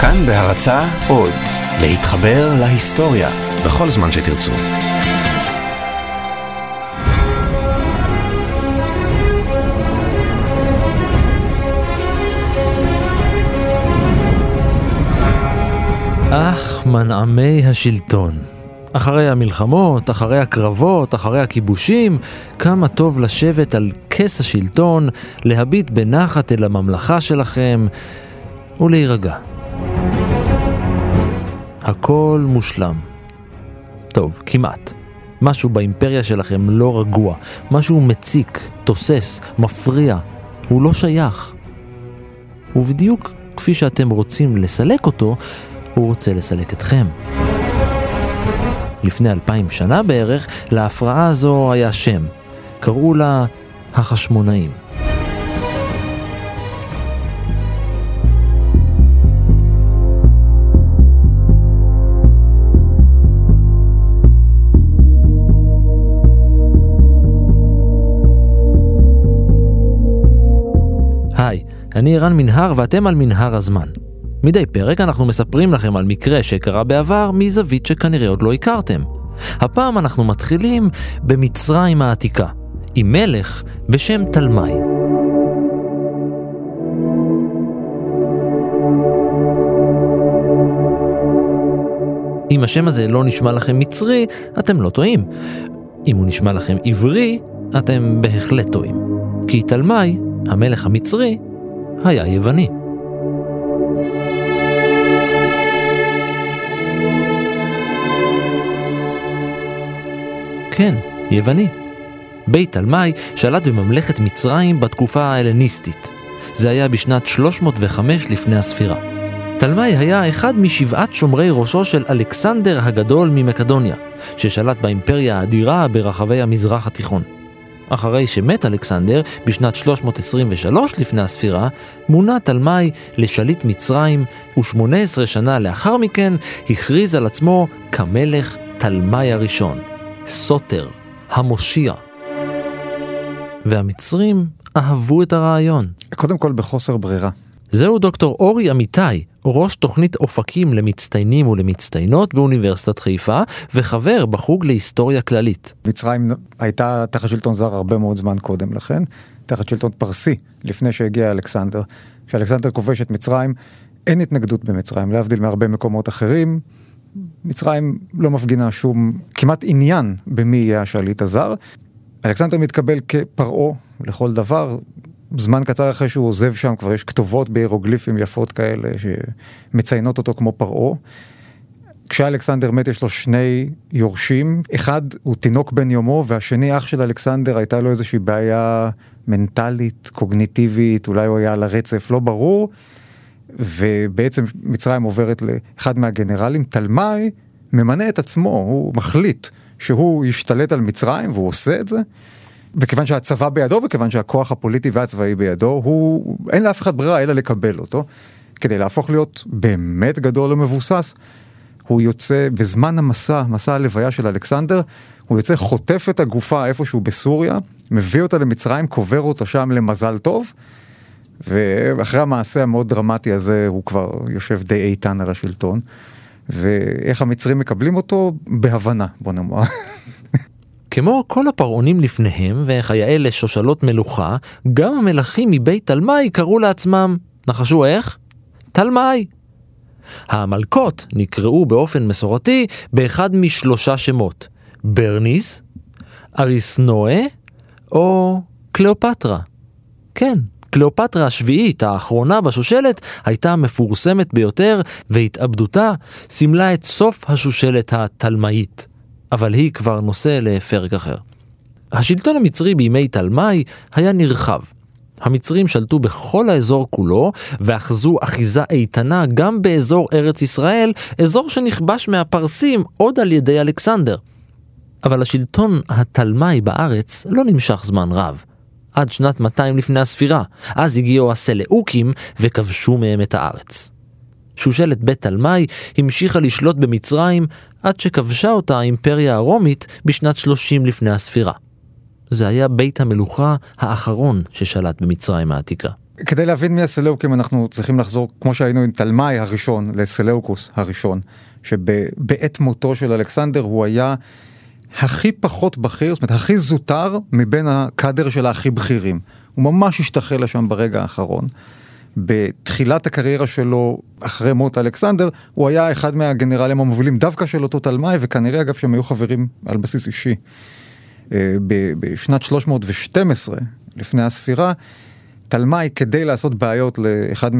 כאן בהרצה עוד, להתחבר להיסטוריה בכל זמן שתרצו. אך מנעמי השלטון. אחרי המלחמות, אחרי הקרבות, אחרי הכיבושים, כמה טוב לשבת על כס השלטון, להביט בנחת אל הממלכה שלכם ולהירגע. הכל מושלם. טוב, כמעט. משהו באימפריה שלכם לא רגוע, משהו מציק, תוסס, מפריע, הוא לא שייך. ובדיוק כפי שאתם רוצים לסלק אותו, הוא רוצה לסלק אתכם. לפני אלפיים שנה בערך, להפרעה הזו היה שם. קראו לה החשמונאים. אני ערן מנהר ואתם על מנהר הזמן. מדי פרק אנחנו מספרים לכם על מקרה שקרה בעבר מזווית שכנראה עוד לא הכרתם. הפעם אנחנו מתחילים במצרים העתיקה, עם מלך בשם תלמי. אם השם הזה לא נשמע לכם מצרי, אתם לא טועים. אם הוא נשמע לכם עברי, אתם בהחלט טועים. כי תלמי, המלך המצרי, היה יווני. כן, יווני. בית תלמי שלט בממלכת מצרים בתקופה ההלניסטית. זה היה בשנת 305 לפני הספירה. תלמי היה אחד משבעת שומרי ראשו של אלכסנדר הגדול ממקדוניה, ששלט באימפריה האדירה ברחבי המזרח התיכון. אחרי שמת אלכסנדר בשנת 323 לפני הספירה, מונה תלמי לשליט מצרים, ו-18 שנה לאחר מכן הכריז על עצמו כמלך תלמי הראשון. סוטר, המושיע. והמצרים אהבו את הרעיון. קודם כל בחוסר ברירה. זהו דוקטור אורי אמיתי, ראש תוכנית אופקים למצטיינים ולמצטיינות באוניברסיטת חיפה, וחבר בחוג להיסטוריה כללית. מצרים הייתה תחת שלטון זר הרבה מאוד זמן קודם לכן, תחת שלטון פרסי, לפני שהגיע אלכסנדר. כשאלכסנדר כובש את מצרים, אין התנגדות במצרים, להבדיל מהרבה מקומות אחרים. מצרים לא מפגינה שום, כמעט עניין במי יהיה השליט הזר. אלכסנדר מתקבל כפרעה לכל דבר, זמן קצר אחרי שהוא עוזב שם כבר יש כתובות בהירוגליפים יפות כאלה שמציינות אותו כמו פרעה. כשאלכסנדר מת יש לו שני יורשים, אחד הוא תינוק בן יומו והשני אח של אלכסנדר הייתה לו איזושהי בעיה מנטלית, קוגניטיבית, אולי הוא היה על הרצף, לא ברור. ובעצם מצרים עוברת לאחד מהגנרלים, תלמי ממנה את עצמו, הוא מחליט שהוא ישתלט על מצרים והוא עושה את זה. וכיוון שהצבא בידו וכיוון שהכוח הפוליטי והצבאי בידו, הוא, אין לאף אחד ברירה אלא לקבל אותו. כדי להפוך להיות באמת גדול ומבוסס, הוא יוצא בזמן המסע, מסע הלוויה של אלכסנדר, הוא יוצא חוטף את הגופה איפשהו בסוריה, מביא אותה למצרים, קובר אותה שם למזל טוב, ואחרי המעשה המאוד דרמטי הזה הוא כבר יושב די איתן על השלטון. ואיך המצרים מקבלים אותו? בהבנה, בוא נאמר. כמו כל הפרעונים לפניהם, וכיאה לשושלות מלוכה, גם המלכים מבית תלמי קראו לעצמם, נחשו איך? תלמי. המלכות נקראו באופן מסורתי באחד משלושה שמות, ברניס, אריסנואה או קליאופטרה. כן, קליאופטרה השביעית, האחרונה בשושלת, הייתה המפורסמת ביותר, והתאבדותה סימלה את סוף השושלת התלמאית. אבל היא כבר נושא לפרק אחר. השלטון המצרי בימי תלמי היה נרחב. המצרים שלטו בכל האזור כולו, ואחזו אחיזה איתנה גם באזור ארץ ישראל, אזור שנכבש מהפרסים עוד על ידי אלכסנדר. אבל השלטון התלמי בארץ לא נמשך זמן רב. עד שנת 200 לפני הספירה, אז הגיעו הסלאוקים וכבשו מהם את הארץ. שושלת בית תלמי המשיכה לשלוט במצרים עד שכבשה אותה האימפריה הרומית בשנת 30 לפני הספירה. זה היה בית המלוכה האחרון ששלט במצרים העתיקה. כדי להבין מי הסלאוקים אנחנו צריכים לחזור, כמו שהיינו עם תלמי הראשון, לסלאוקוס הראשון, שבעת מותו של אלכסנדר הוא היה הכי פחות בכיר, זאת אומרת הכי זוטר מבין הקאדר של הכי בכירים. הוא ממש השתחל לשם ברגע האחרון. בתחילת הקריירה שלו, אחרי מות אלכסנדר, הוא היה אחד מהגנרלים המובילים דווקא של אותו תלמי, וכנראה אגב שהם היו חברים על בסיס אישי. אה, בשנת 312, לפני הספירה, תלמי, כדי לעשות בעיות לאחד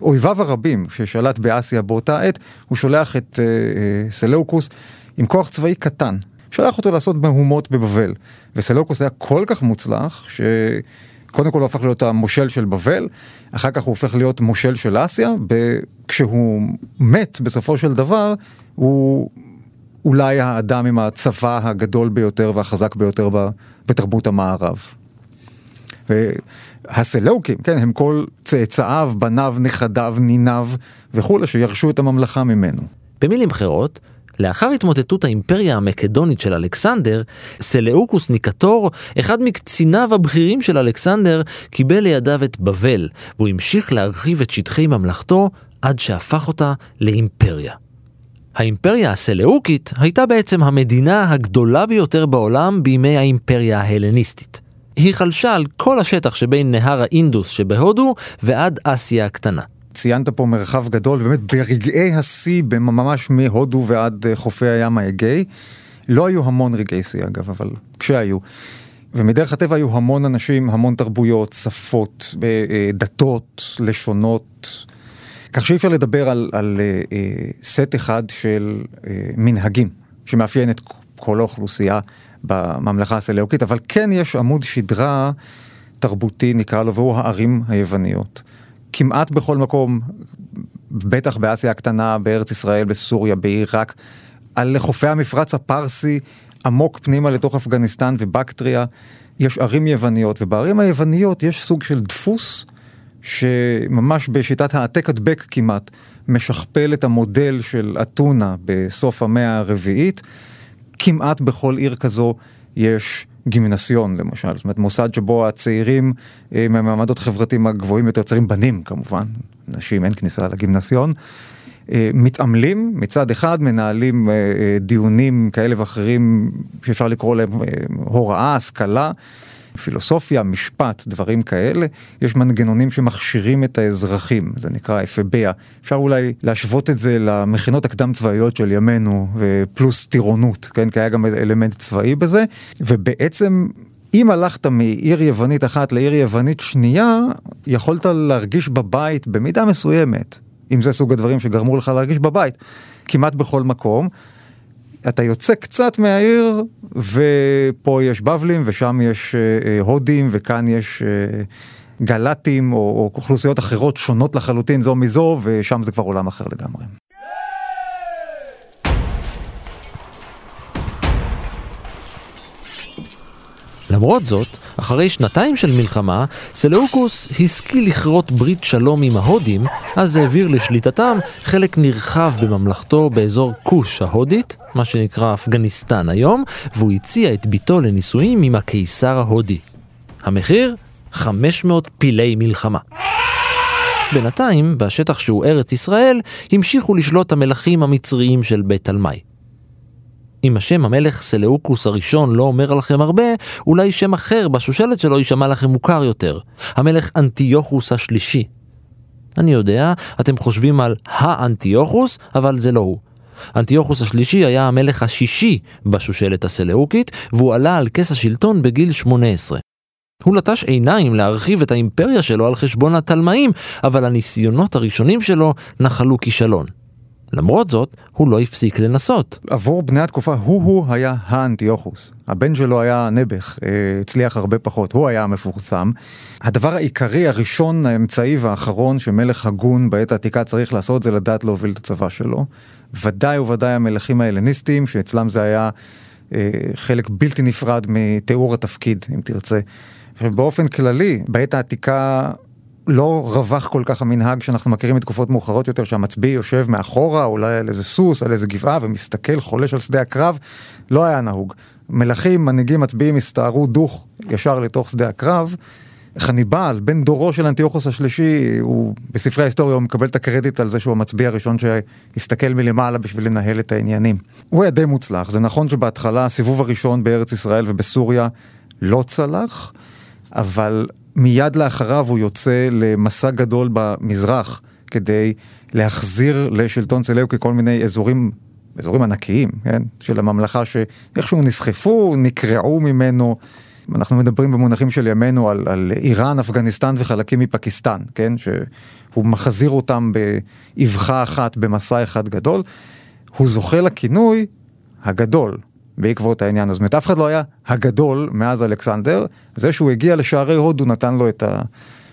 מאויביו הרבים ששלט באסיה באותה עת, הוא שולח את אה, אה, סלאוקוס עם כוח צבאי קטן. שלח אותו לעשות מהומות בבבל. וסלאוקוס היה כל כך מוצלח, שקודם כל הוא הפך להיות המושל של בבל, אחר כך הוא הופך להיות מושל של אסיה, וכשהוא מת בסופו של דבר, הוא אולי האדם עם הצבא הגדול ביותר והחזק ביותר בתרבות המערב. והסלוקים, כן, הם כל צאצאיו, בניו, נכדיו, ניניו וכולי, שירשו את הממלכה ממנו. במילים אחרות, לאחר התמוטטות האימפריה המקדונית של אלכסנדר, סלאוקוס ניקטור, אחד מקציניו הבכירים של אלכסנדר, קיבל לידיו את בבל, והוא המשיך להרחיב את שטחי ממלכתו עד שהפך אותה לאימפריה. האימפריה הסלאוקית הייתה בעצם המדינה הגדולה ביותר בעולם בימי האימפריה ההלניסטית. היא חלשה על כל השטח שבין נהר האינדוס שבהודו ועד אסיה הקטנה. ציינת פה מרחב גדול, באמת ברגעי השיא, ממש מהודו ועד אה, חופי הים האגאי. לא היו המון רגעי שיא אגב, אבל כשהיו. ומדרך הטבע היו המון אנשים, המון תרבויות, שפות, אה, דתות, לשונות. כך שאי אפשר לדבר על, על סט אחד של מנהגים שמאפיין את כל האוכלוסייה בממלכה הסלאוקית, אבל כן יש עמוד שדרה תרבותי נקרא לו, והוא הערים היווניות. כמעט בכל מקום, בטח באסיה הקטנה, בארץ ישראל, בסוריה, בעיראק, על חופי המפרץ הפרסי, עמוק פנימה לתוך אפגניסטן ובקטריה, יש ערים יווניות, ובערים היווניות יש סוג של דפוס שממש בשיטת העתק הדבק כמעט, משכפל את המודל של אתונה בסוף המאה הרביעית. כמעט בכל עיר כזו יש גימנסיון למשל, זאת אומרת מוסד שבו הצעירים אה, מהמעמדות חברתיים הגבוהים יותר, צעירים בנים כמובן, נשים אין כניסה לגימנסיון, אה, מתעמלים מצד אחד, מנהלים אה, דיונים כאלה ואחרים שאפשר לקרוא להם הוראה, השכלה. פילוסופיה, משפט, דברים כאלה, יש מנגנונים שמכשירים את האזרחים, זה נקרא אפביה. אפשר אולי להשוות את זה למכינות הקדם צבאיות של ימינו, פלוס טירונות, כן? כי היה גם אלמנט צבאי בזה, ובעצם אם הלכת מעיר יוונית אחת לעיר יוונית שנייה, יכולת להרגיש בבית במידה מסוימת, אם זה סוג הדברים שגרמו לך להרגיש בבית, כמעט בכל מקום. אתה יוצא קצת מהעיר, ופה יש בבלים, ושם יש אה, אה, הודים, וכאן יש אה, גלטים, או, או אוכלוסיות אחרות שונות לחלוטין זו מזו, ושם זה כבר עולם אחר לגמרי. למרות זאת, אחרי שנתיים של מלחמה, סלאוקוס השכיל לכרות ברית שלום עם ההודים, אז העביר לשליטתם חלק נרחב בממלכתו באזור כוש ההודית, מה שנקרא אפגניסטן היום, והוא הציע את ביתו לנישואים עם הקיסר ההודי. המחיר? 500 פילי מלחמה. בינתיים, בשטח שהוא ארץ ישראל, המשיכו לשלוט המלכים המצריים של בית תלמי. אם השם המלך סלאוקוס הראשון לא אומר לכם הרבה, אולי שם אחר בשושלת שלו יישמע לכם מוכר יותר. המלך אנטיוכוס השלישי. אני יודע, אתם חושבים על האנטיוכוס, אבל זה לא הוא. אנטיוכוס השלישי היה המלך השישי בשושלת הסלאוקית, והוא עלה על כס השלטון בגיל 18. הוא לטש עיניים להרחיב את האימפריה שלו על חשבון התלמאים, אבל הניסיונות הראשונים שלו נחלו כישלון. למרות זאת, הוא לא הפסיק לנסות. עבור בני התקופה, הוא-הוא היה האנטיוכוס. הבן שלו היה נעבך, אה, הצליח הרבה פחות, הוא היה המפורסם. הדבר העיקרי, הראשון, האמצעי והאחרון שמלך הגון בעת העתיקה צריך לעשות זה לדעת להוביל את הצבא שלו. ודאי וודאי המלכים ההלניסטים, שאצלם זה היה אה, חלק בלתי נפרד מתיאור התפקיד, אם תרצה. ובאופן כללי, בעת העתיקה לא רווח כל כך המנהג שאנחנו מכירים מתקופות מאוחרות יותר, שהמצביא יושב מאחורה, אולי על איזה סוס, על איזה גבעה, ומסתכל, חולש על שדה הקרב, לא היה נהוג. מלכים, מנהיגים, מצביעים, הסתערו דוך ישר לתוך שדה הקרב, חניבל, בן דורו של אנטיוכוס השלישי, הוא בספרי ההיסטוריה הוא מקבל את הקרדיט על זה שהוא המצביא הראשון שהסתכל מלמעלה בשביל לנהל את העניינים. הוא היה די מוצלח, זה נכון שבהתחלה הסיבוב הראשון בארץ ישראל ובסוריה לא צלח, אבל מיד לאחריו הוא יוצא למסע גדול במזרח כדי להחזיר לשלטון סלאוקי כל מיני אזורים אזורים ענקיים, כן, של הממלכה שאיכשהו נסחפו, נקרעו ממנו. אנחנו מדברים במונחים של ימינו על, על איראן, אפגניסטן וחלקים מפקיסטן, כן, שהוא מחזיר אותם באבחה אחת, במסע אחד גדול. הוא זוכה לכינוי הגדול בעקבות העניין הזה. זאת אומרת, אף אחד לא היה הגדול מאז אלכסנדר, זה שהוא הגיע לשערי הודו נתן לו את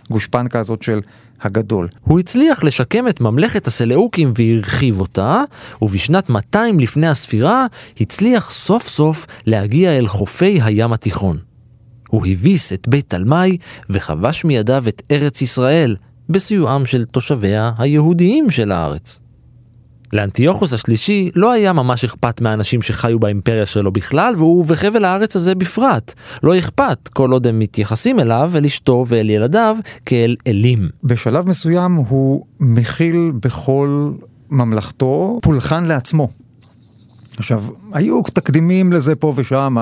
הגושפנקה הזאת של הגדול. הוא הצליח לשקם את ממלכת הסלאוקים והרחיב אותה, ובשנת 200 לפני הספירה הצליח סוף סוף להגיע אל חופי הים התיכון. הוא הביס את בית תלמי וכבש מידיו את ארץ ישראל, בסיועם של תושביה היהודיים של הארץ. לאנטיוכוס השלישי לא היה ממש אכפת מהאנשים שחיו באימפריה שלו בכלל, והוא בחבל הארץ הזה בפרט. לא אכפת, כל עוד הם מתייחסים אליו, אל אשתו ואל ילדיו, כאל אלים. בשלב מסוים הוא מכיל בכל ממלכתו פולחן לעצמו. עכשיו, היו תקדימים לזה פה ושם.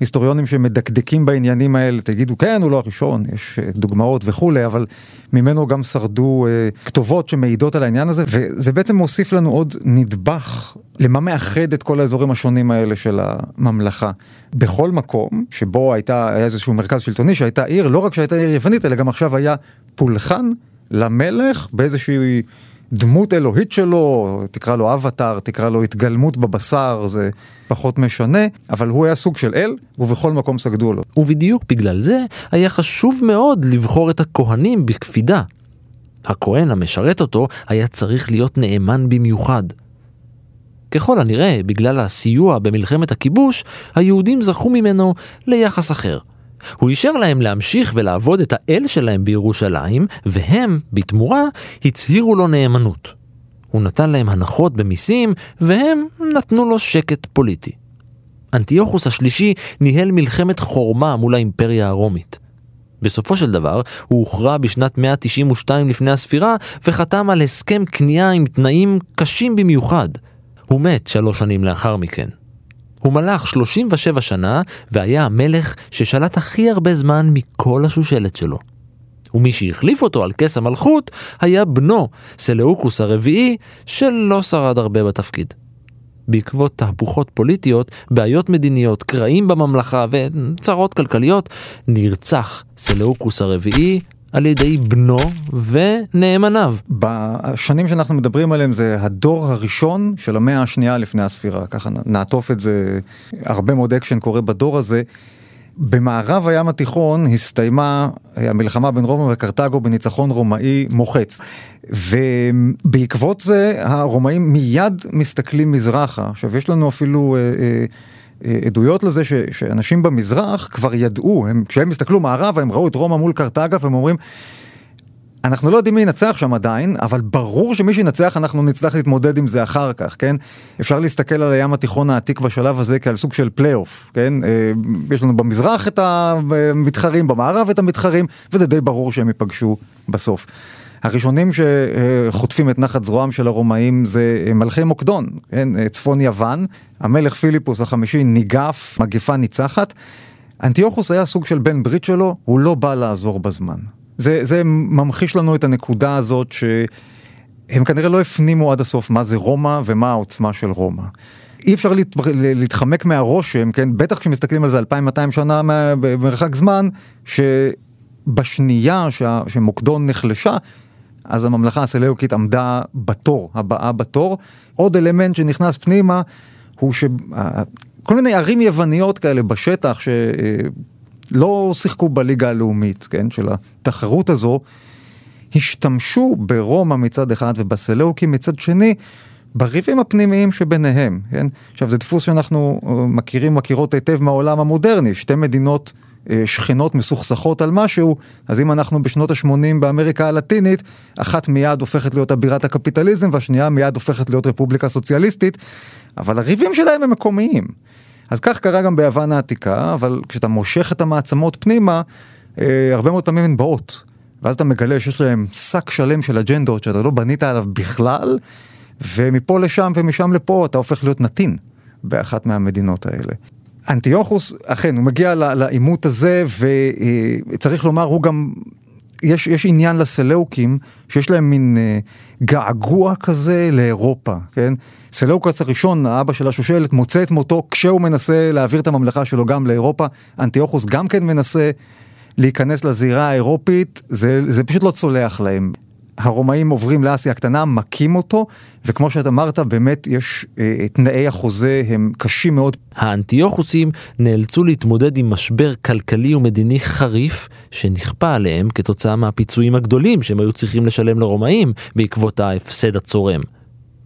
היסטוריונים שמדקדקים בעניינים האלה, תגידו, כן, הוא לא הראשון, יש אה, דוגמאות וכולי, אבל ממנו גם שרדו אה, כתובות שמעידות על העניין הזה, וזה בעצם מוסיף לנו עוד נדבך למה מאחד את כל האזורים השונים האלה של הממלכה. בכל מקום שבו הייתה, היה איזשהו מרכז שלטוני שהייתה עיר, לא רק שהייתה עיר יוונית, אלא גם עכשיו היה פולחן למלך באיזושהי... דמות אלוהית שלו, תקרא לו אבטאר, תקרא לו התגלמות בבשר, זה פחות משנה, אבל הוא היה סוג של אל, ובכל מקום סגדו לו. ובדיוק בגלל זה היה חשוב מאוד לבחור את הכהנים בקפידה. הכהן המשרת אותו היה צריך להיות נאמן במיוחד. ככל הנראה, בגלל הסיוע במלחמת הכיבוש, היהודים זכו ממנו ליחס אחר. הוא אישר להם להמשיך ולעבוד את האל שלהם בירושלים, והם, בתמורה, הצהירו לו נאמנות. הוא נתן להם הנחות במיסים, והם נתנו לו שקט פוליטי. אנטיוכוס השלישי ניהל מלחמת חורמה מול האימפריה הרומית. בסופו של דבר, הוא הוכרע בשנת 192 לפני הספירה, וחתם על הסכם כניעה עם תנאים קשים במיוחד. הוא מת שלוש שנים לאחר מכן. הוא מלך 37 שנה, והיה המלך ששלט הכי הרבה זמן מכל השושלת שלו. ומי שהחליף אותו על כס המלכות היה בנו, סלאוקוס הרביעי, שלא שרד הרבה בתפקיד. בעקבות תהפוכות פוליטיות, בעיות מדיניות, קרעים בממלכה וצרות כלכליות, נרצח סלאוקוס הרביעי על ידי בנו ונאמניו. בשנים שאנחנו מדברים עליהם זה הדור הראשון של המאה השנייה לפני הספירה, ככה נעטוף את זה, הרבה מאוד אקשן קורה בדור הזה. במערב הים התיכון הסתיימה המלחמה בין רומא וקרתגו בניצחון רומאי מוחץ. ובעקבות זה הרומאים מיד מסתכלים מזרחה. עכשיו יש לנו אפילו... אה, אה, עדויות לזה ש, שאנשים במזרח כבר ידעו, הם, כשהם הסתכלו מערבה הם ראו את רומא מול קרתגה והם אומרים אנחנו לא יודעים מי ינצח שם עדיין, אבל ברור שמי שינצח אנחנו נצטרך להתמודד עם זה אחר כך, כן? אפשר להסתכל על הים התיכון העתיק בשלב הזה כעל סוג של פלייאוף, כן? אה, יש לנו במזרח את המתחרים, במערב את המתחרים, וזה די ברור שהם ייפגשו בסוף. הראשונים שחוטפים את נחת זרועם של הרומאים זה מלכי מוקדון, כן? צפון יוון, המלך פיליפוס החמישי ניגף, מגפה ניצחת. אנטיוכוס היה סוג של בן ברית שלו, הוא לא בא לעזור בזמן. זה, זה ממחיש לנו את הנקודה הזאת שהם כנראה לא הפנימו עד הסוף מה זה רומא ומה העוצמה של רומא. אי אפשר להת... להתחמק מהרושם, כן, בטח כשמסתכלים על זה 2200 שנה במרחק זמן, שבשנייה שה... שמוקדון נחלשה, אז הממלכה הסלאוקית עמדה בתור, הבאה בתור. עוד אלמנט שנכנס פנימה הוא שכל מיני ערים יווניות כאלה בשטח שלא שיחקו בליגה הלאומית, כן, של התחרות הזו, השתמשו ברומא מצד אחד ובסלאוקים מצד שני. בריבים הפנימיים שביניהם, כן? עכשיו זה דפוס שאנחנו מכירים, מכירות היטב מהעולם המודרני, שתי מדינות אה, שכנות מסוכסכות על משהו, אז אם אנחנו בשנות ה-80 באמריקה הלטינית, אחת מיד הופכת להיות אבירת הקפיטליזם והשנייה מיד הופכת להיות רפובליקה סוציאליסטית, אבל הריבים שלהם הם מקומיים. אז כך קרה גם ביוון העתיקה, אבל כשאתה מושך את המעצמות פנימה, אה, הרבה מאוד פעמים הן באות. ואז אתה מגלה שיש להם שק שלם של אג'נדות שאתה לא בנית עליו בכלל, ומפה לשם ומשם לפה אתה הופך להיות נתין באחת מהמדינות האלה. אנטיוכוס, אכן, הוא מגיע לעימות הזה, וצריך לומר, הוא גם, יש, יש עניין לסלאוקים, שיש להם מין אה, געגוע כזה לאירופה, כן? סלאוקס הראשון, האבא של השושלת, מוצא את מותו כשהוא מנסה להעביר את הממלכה שלו גם לאירופה. אנטיוכוס גם כן מנסה להיכנס לזירה האירופית, זה, זה פשוט לא צולח להם. הרומאים עוברים לאסיה הקטנה, מכים אותו, וכמו שאת אמרת, באמת יש, אה, תנאי החוזה הם קשים מאוד. האנטיוכוסים נאלצו להתמודד עם משבר כלכלי ומדיני חריף, שנכפה עליהם כתוצאה מהפיצויים הגדולים שהם היו צריכים לשלם לרומאים בעקבות ההפסד הצורם.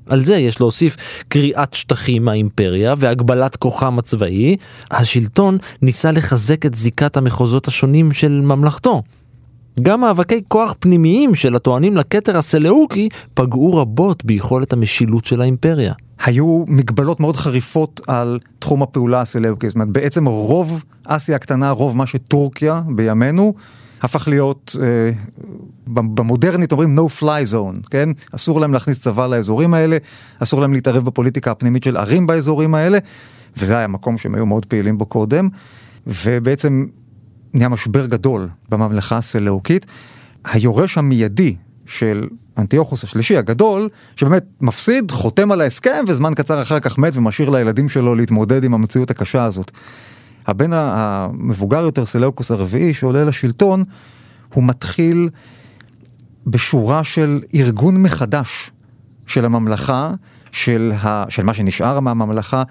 על זה יש להוסיף קריעת שטחים מהאימפריה והגבלת כוחם הצבאי. השלטון ניסה לחזק את זיקת המחוזות השונים של ממלכתו. גם מאבקי כוח פנימיים של הטוענים לכתר הסלאוקי פגעו רבות ביכולת המשילות של האימפריה. היו מגבלות מאוד חריפות על תחום הפעולה הסלאוקי, זאת אומרת בעצם רוב אסיה הקטנה, רוב מה שטורקיה בימינו, הפך להיות, אה, במודרנית אומרים no fly zone, כן? אסור להם להכניס צבא לאזורים האלה, אסור להם להתערב בפוליטיקה הפנימית של ערים באזורים האלה, וזה היה מקום שהם היו מאוד פעילים בו קודם, ובעצם נהיה משבר גדול בממלכה הסלאוקית. היורש המיידי של אנטיוכוס השלישי הגדול, שבאמת מפסיד, חותם על ההסכם, וזמן קצר אחר כך מת ומשאיר לילדים שלו להתמודד עם המציאות הקשה הזאת. הבן המבוגר יותר, סלאוקוס הרביעי, שעולה לשלטון, הוא מתחיל בשורה של ארגון מחדש של הממלכה, של, ה, של מה שנשאר מהממלכה,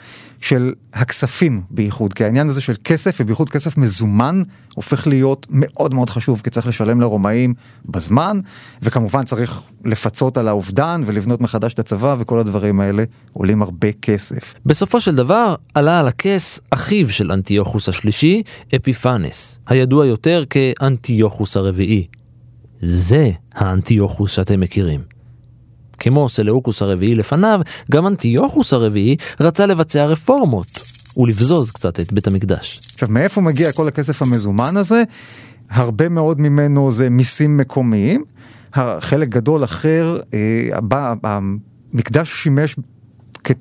של הכספים בייחוד, כי העניין הזה של כסף, ובייחוד כסף מזומן, הופך להיות מאוד מאוד חשוב, כי צריך לשלם לרומאים בזמן, וכמובן צריך לפצות על האובדן ולבנות מחדש את הצבא, וכל הדברים האלה עולים הרבה כסף. בסופו של דבר, עלה על הכס אחיו של אנטיוכוס השלישי, אפיפנס, הידוע יותר כאנטיוכוס הרביעי. זה האנטיוכוס שאתם מכירים. כמו סלאוקוס הרביעי לפניו, גם אנטיוכוס הרביעי רצה לבצע רפורמות ולבזוז קצת את בית המקדש. עכשיו, מאיפה מגיע כל הכסף המזומן הזה? הרבה מאוד ממנו זה מיסים מקומיים. חלק גדול אחר, אה, המקדש שימש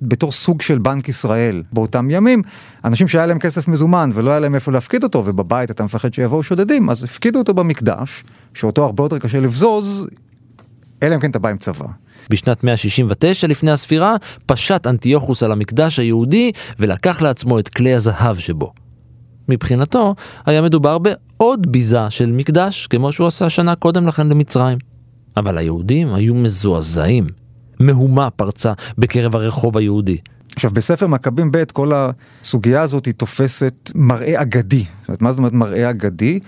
בתור סוג של בנק ישראל באותם ימים, אנשים שהיה להם כסף מזומן ולא היה להם איפה להפקיד אותו, ובבית אתה מפחד שיבואו שודדים, אז הפקידו אותו במקדש, שאותו הרבה יותר קשה לבזוז, אלא אם כן אתה בא עם צבא. בשנת 169 לפני הספירה, פשט אנטיוכוס על המקדש היהודי ולקח לעצמו את כלי הזהב שבו. מבחינתו, היה מדובר בעוד ביזה של מקדש, כמו שהוא עשה שנה קודם לכן למצרים. אבל היהודים היו מזועזעים. מהומה פרצה בקרב הרחוב היהודי. עכשיו, בספר מכבים ב' כל הסוגיה הזאת היא תופסת מראה אגדי. זאת אומרת, מה זאת אומרת מראה אגדי?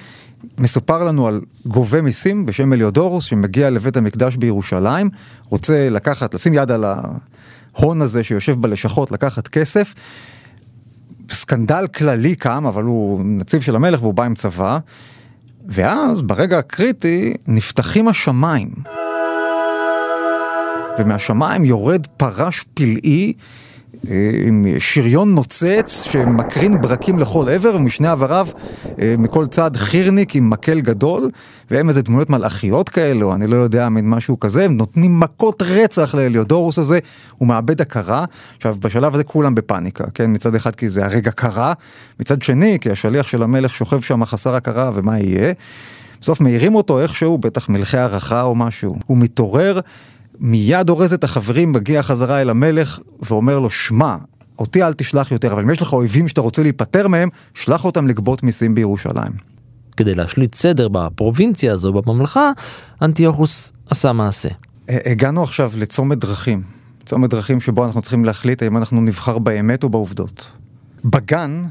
מסופר לנו על גובה מיסים בשם אליודורוס שמגיע לבית המקדש בירושלים, רוצה לקחת, לשים יד על ההון הזה שיושב בלשכות, לקחת כסף. סקנדל כללי קם, אבל הוא נציב של המלך והוא בא עם צבא. ואז ברגע הקריטי נפתחים השמיים. ומהשמיים יורד פרש פלאי עם שריון נוצץ שמקרין ברקים לכל עבר, ומשני עבריו אה, מכל צד חירניק עם מקל גדול, והם איזה דמויות מלאכיות כאלה, או אני לא יודע, מין משהו כזה, הם נותנים מכות רצח לאליודורוס הזה, הוא מאבד הכרה. עכשיו, בשלב הזה כולם בפאניקה, כן? מצד אחד כי זה הרגע קרה, מצד שני כי השליח של המלך שוכב שם חסר הכרה, ומה יהיה? בסוף מעירים אותו איכשהו, בטח מלכי הערכה או משהו. הוא מתעורר. מיד אורז את החברים, מגיע חזרה אל המלך ואומר לו, שמע, אותי אל תשלח יותר, אבל אם יש לך אויבים שאתה רוצה להיפטר מהם, שלח אותם לגבות מיסים בירושלים. כדי להשליט סדר בפרובינציה הזו, בממלכה, אנטיוכוס עשה מעשה. הגענו עכשיו לצומת דרכים. צומת דרכים שבו אנחנו צריכים להחליט האם אנחנו נבחר באמת או בעובדות. בגן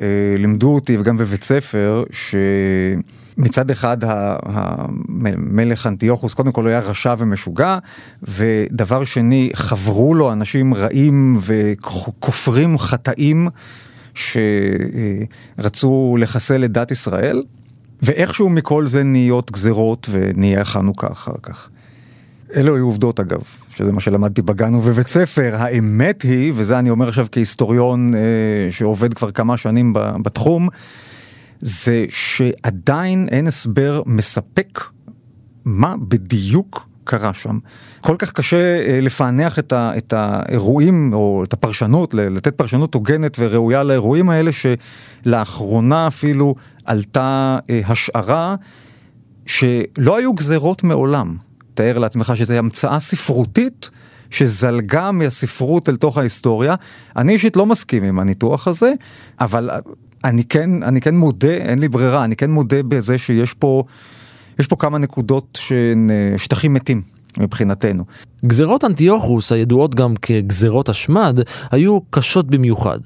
אה, לימדו אותי, וגם בבית ספר, שמצד אחד המלך אנטיוכוס קודם כל היה רשע ומשוגע, ודבר שני, חברו לו אנשים רעים וכופרים חטאים שרצו לחסל את דת ישראל, ואיכשהו מכל זה נהיות גזרות ונהיה חנוכה אחר כך. אלו היו עובדות אגב, שזה מה שלמדתי בגן ובבית ספר. האמת היא, וזה אני אומר עכשיו כהיסטוריון אה, שעובד כבר כמה שנים בתחום, זה שעדיין אין הסבר מספק מה בדיוק קרה שם. כל כך קשה אה, לפענח את, ה, את האירועים או את הפרשנות, לתת פרשנות הוגנת וראויה לאירועים האלה, שלאחרונה אפילו עלתה אה, השערה שלא היו גזרות מעולם. תאר לעצמך שזו המצאה ספרותית שזלגה מהספרות אל תוך ההיסטוריה. אני אישית לא מסכים עם הניתוח הזה, אבל אני כן, אני כן מודה, אין לי ברירה, אני כן מודה בזה שיש פה, יש פה כמה נקודות שהן אה, שטחים מתים. מבחינתנו. גזרות אנטיוכוס, הידועות גם כגזרות השמד, היו קשות במיוחד.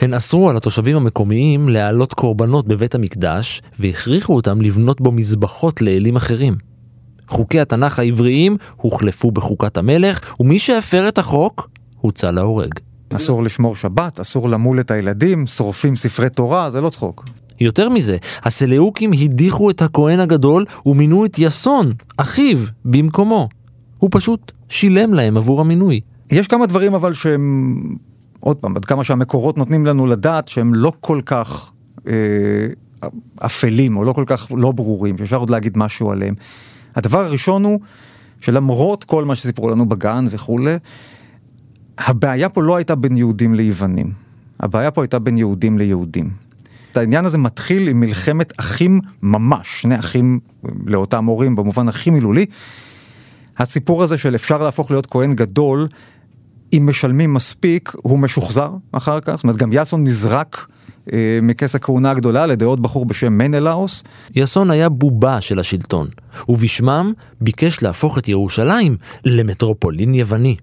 הן אסרו על התושבים המקומיים להעלות קורבנות בבית המקדש, והכריחו אותם לבנות בו מזבחות לאלים אחרים. חוקי התנ"ך העבריים הוחלפו בחוקת המלך, ומי שהפר את החוק, הוצא להורג. אסור לשמור שבת, אסור למול את הילדים, שורפים ספרי תורה, זה לא צחוק. יותר מזה, הסלאוקים הדיחו את הכהן הגדול ומינו את יסון, אחיו, במקומו. הוא פשוט שילם להם עבור המינוי. יש כמה דברים אבל שהם, עוד פעם, עד כמה שהמקורות נותנים לנו לדעת שהם לא כל כך אה, אפלים או לא כל כך לא ברורים, שאפשר עוד להגיד משהו עליהם. הדבר הראשון הוא שלמרות כל מה שסיפרו לנו בגן וכולי, הבעיה פה לא הייתה בין יהודים ליוונים. הבעיה פה הייתה בין יהודים ליהודים. העניין הזה מתחיל עם מלחמת אחים ממש, שני אחים לאותם הורים במובן הכי מילולי. הסיפור הזה של אפשר להפוך להיות כהן גדול, אם משלמים מספיק, הוא משוחזר אחר כך, זאת אומרת גם יאסון נזרק אה, מכס הכהונה הגדולה על עוד בחור בשם מנלאוס. יאסון היה בובה של השלטון, ובשמם ביקש להפוך את ירושלים למטרופולין יווני.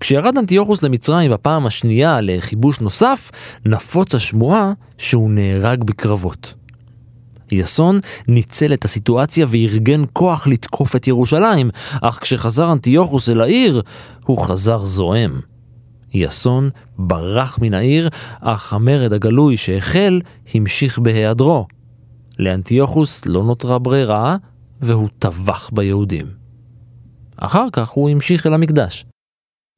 כשירד אנטיוכוס למצרים בפעם השנייה לכיבוש נוסף, נפוץ השמועה שהוא נהרג בקרבות. יסון ניצל את הסיטואציה וארגן כוח לתקוף את ירושלים, אך כשחזר אנטיוכוס אל העיר, הוא חזר זועם. יסון ברח מן העיר, אך המרד הגלוי שהחל המשיך בהיעדרו. לאנטיוכוס לא נותרה ברירה, והוא טבח ביהודים. אחר כך הוא המשיך אל המקדש.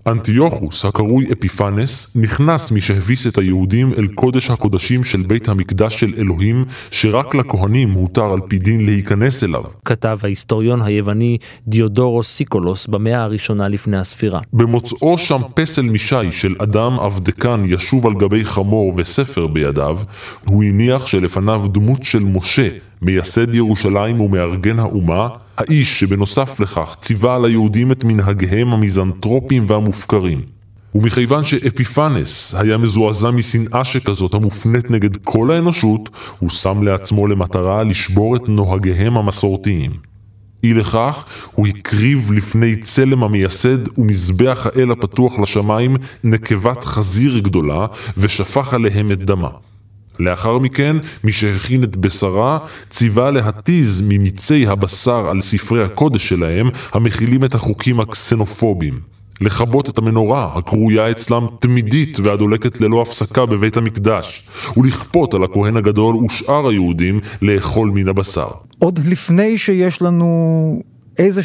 אנטיוכוס, הקרוי אפיפנס, נכנס משהביס את היהודים אל קודש הקודשים של בית המקדש של אלוהים, שרק לכהנים מותר על פי דין להיכנס אליו. כתב ההיסטוריון היווני דיודורוס סיקולוס במאה הראשונה לפני הספירה. במוצאו שם פסל משי של אדם עבדקן ישוב על גבי חמור וספר בידיו, הוא הניח שלפניו דמות של משה, מייסד ירושלים ומארגן האומה, האיש שבנוסף לכך ציווה על היהודים את מנהגיהם המיזנטרופיים והמופקרים. ומכיוון שאפיפנס היה מזועזע משנאה שכזאת המופנית נגד כל האנושות, הוא שם לעצמו למטרה לשבור את נוהגיהם המסורתיים. אי לכך, הוא הקריב לפני צלם המייסד ומזבח האל הפתוח לשמיים נקבת חזיר גדולה, ושפך עליהם את דמה. לאחר מכן, מי שהכין את בשרה, ציווה להתיז ממיצי הבשר על ספרי הקודש שלהם, המכילים את החוקים הקסנופובים. לכבות את המנורה, הקרויה אצלם תמידית והדולקת ללא הפסקה בבית המקדש, ולכפות על הכהן הגדול ושאר היהודים לאכול מן הבשר. עוד לפני שיש לנו איזה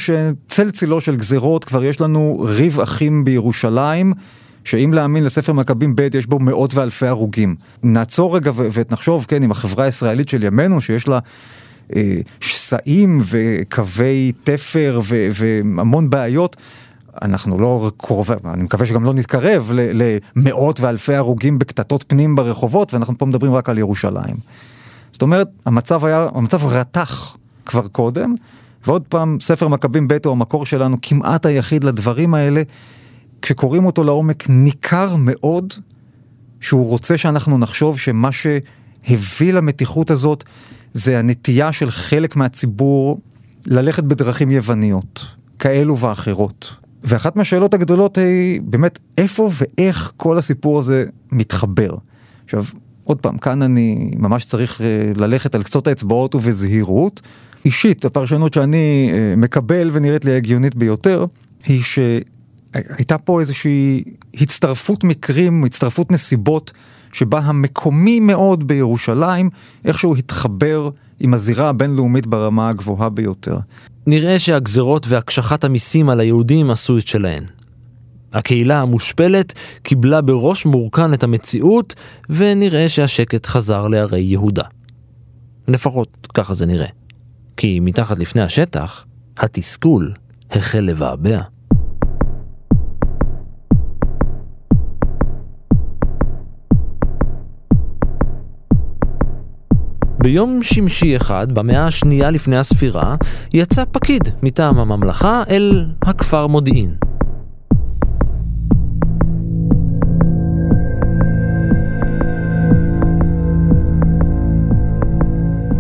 צל צילו של גזרות, כבר יש לנו ריב אחים בירושלים. שאם להאמין לספר מכבים ב' יש בו מאות ואלפי הרוגים. נעצור רגע ונחשוב, כן, עם החברה הישראלית של ימינו, שיש לה אה, שסעים וקווי תפר והמון בעיות. אנחנו לא קרובי, אני מקווה שגם לא נתקרב למאות ואלפי הרוגים בקטטות פנים ברחובות, ואנחנו פה מדברים רק על ירושלים. זאת אומרת, המצב היה, המצב רתח כבר קודם, ועוד פעם, ספר מכבים ב' הוא המקור שלנו כמעט היחיד לדברים האלה, כשקוראים אותו לעומק ניכר מאוד שהוא רוצה שאנחנו נחשוב שמה שהביא למתיחות הזאת זה הנטייה של חלק מהציבור ללכת בדרכים יווניות, כאלו ואחרות. ואחת מהשאלות הגדולות היא באמת איפה ואיך כל הסיפור הזה מתחבר. עכשיו, עוד פעם, כאן אני ממש צריך אה, ללכת על קצות האצבעות ובזהירות. אישית, הפרשנות שאני אה, מקבל ונראית לי הגיונית ביותר, היא ש... הייתה פה איזושהי הצטרפות מקרים, הצטרפות נסיבות, שבה המקומי מאוד בירושלים איכשהו התחבר עם הזירה הבינלאומית ברמה הגבוהה ביותר. נראה שהגזרות והקשחת המיסים על היהודים עשו את שלהן. הקהילה המושפלת קיבלה בראש מורכן את המציאות, ונראה שהשקט חזר לערי יהודה. לפחות ככה זה נראה. כי מתחת לפני השטח, התסכול החל לבעבע. ביום שמשי אחד, במאה השנייה לפני הספירה, יצא פקיד מטעם הממלכה אל הכפר מודיעין.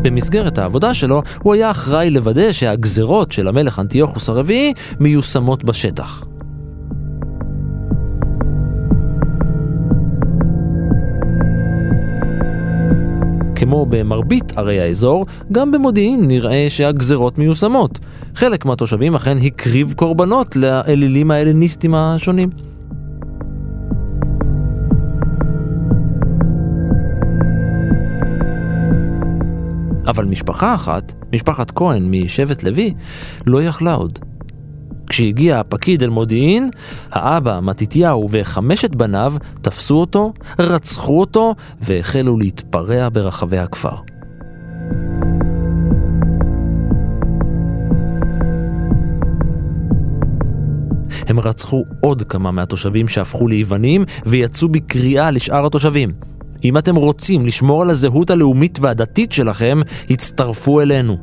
במסגרת העבודה שלו, הוא היה אחראי לוודא שהגזרות של המלך אנטיוכוס הרביעי מיושמות בשטח. כמו במרבית ערי האזור, גם במודיעין נראה שהגזרות מיושמות. חלק מהתושבים אכן הקריב קורבנות לאלילים ההלניסטים השונים. אבל משפחה אחת, משפחת כהן משבט לוי, לא יכלה עוד. כשהגיע הפקיד אל מודיעין, האבא, מתתיהו וחמשת בניו תפסו אותו, רצחו אותו והחלו להתפרע ברחבי הכפר. הם רצחו עוד כמה מהתושבים שהפכו ליוונים ויצאו בקריאה לשאר התושבים. אם אתם רוצים לשמור על הזהות הלאומית והדתית שלכם, הצטרפו אלינו.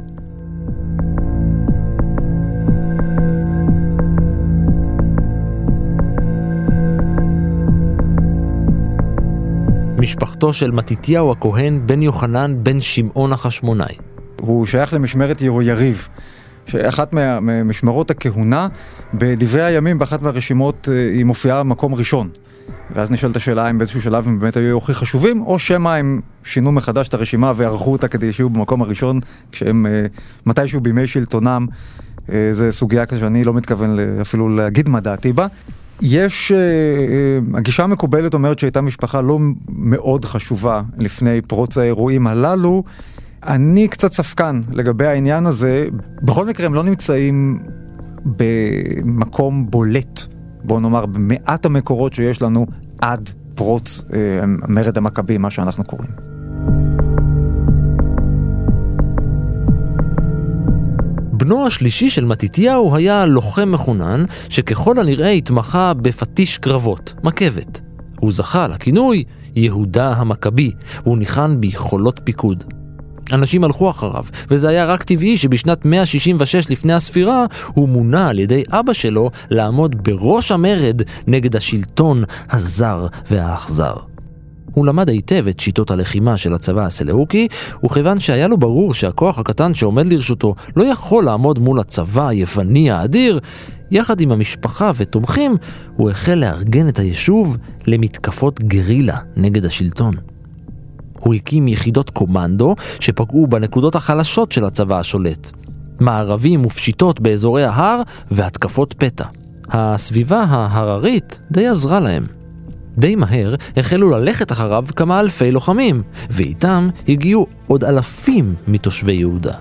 משפחתו של מתתיהו הכהן בן יוחנן בן שמעון החשמונאי. הוא שייך למשמרת יריב, שאחת ממשמרות הכהונה, בדברי הימים באחת מהרשימות אה, היא מופיעה במקום ראשון. ואז נשאלת השאלה אם באיזשהו שלב הם באמת היו הכי חשובים, או שמא הם שינו מחדש את הרשימה וערכו אותה כדי שיהיו במקום הראשון, כשהם אה, מתישהו בימי שלטונם. אה, זו סוגיה כזו שאני לא מתכוון אפילו להגיד מה דעתי בה. יש, uh, uh, הגישה המקובלת אומרת שהייתה משפחה לא מאוד חשובה לפני פרוץ האירועים הללו. אני קצת ספקן לגבי העניין הזה. בכל מקרה הם לא נמצאים במקום בולט, בואו נאמר, במעט המקורות שיש לנו עד פרוץ uh, מרד המכבים, מה שאנחנו קוראים. בנו השלישי של מתתיהו היה לוחם מחונן, שככל הנראה התמחה בפטיש קרבות, מכבת. הוא זכה לכינוי יהודה המכבי, והוא ניחן ביכולות פיקוד. אנשים הלכו אחריו, וזה היה רק טבעי שבשנת 166 לפני הספירה הוא מונה על ידי אבא שלו לעמוד בראש המרד נגד השלטון הזר והאכזר. הוא למד היטב את שיטות הלחימה של הצבא הסלאוקי, וכיוון שהיה לו ברור שהכוח הקטן שעומד לרשותו לא יכול לעמוד מול הצבא היווני האדיר, יחד עם המשפחה ותומכים, הוא החל לארגן את היישוב למתקפות גרילה נגד השלטון. הוא הקים יחידות קומנדו שפגעו בנקודות החלשות של הצבא השולט. מערבים ופשיטות באזורי ההר והתקפות פתע. הסביבה ההררית די עזרה להם. די מהר החלו ללכת אחריו כמה אלפי לוחמים, ואיתם הגיעו עוד אלפים מתושבי יהודה.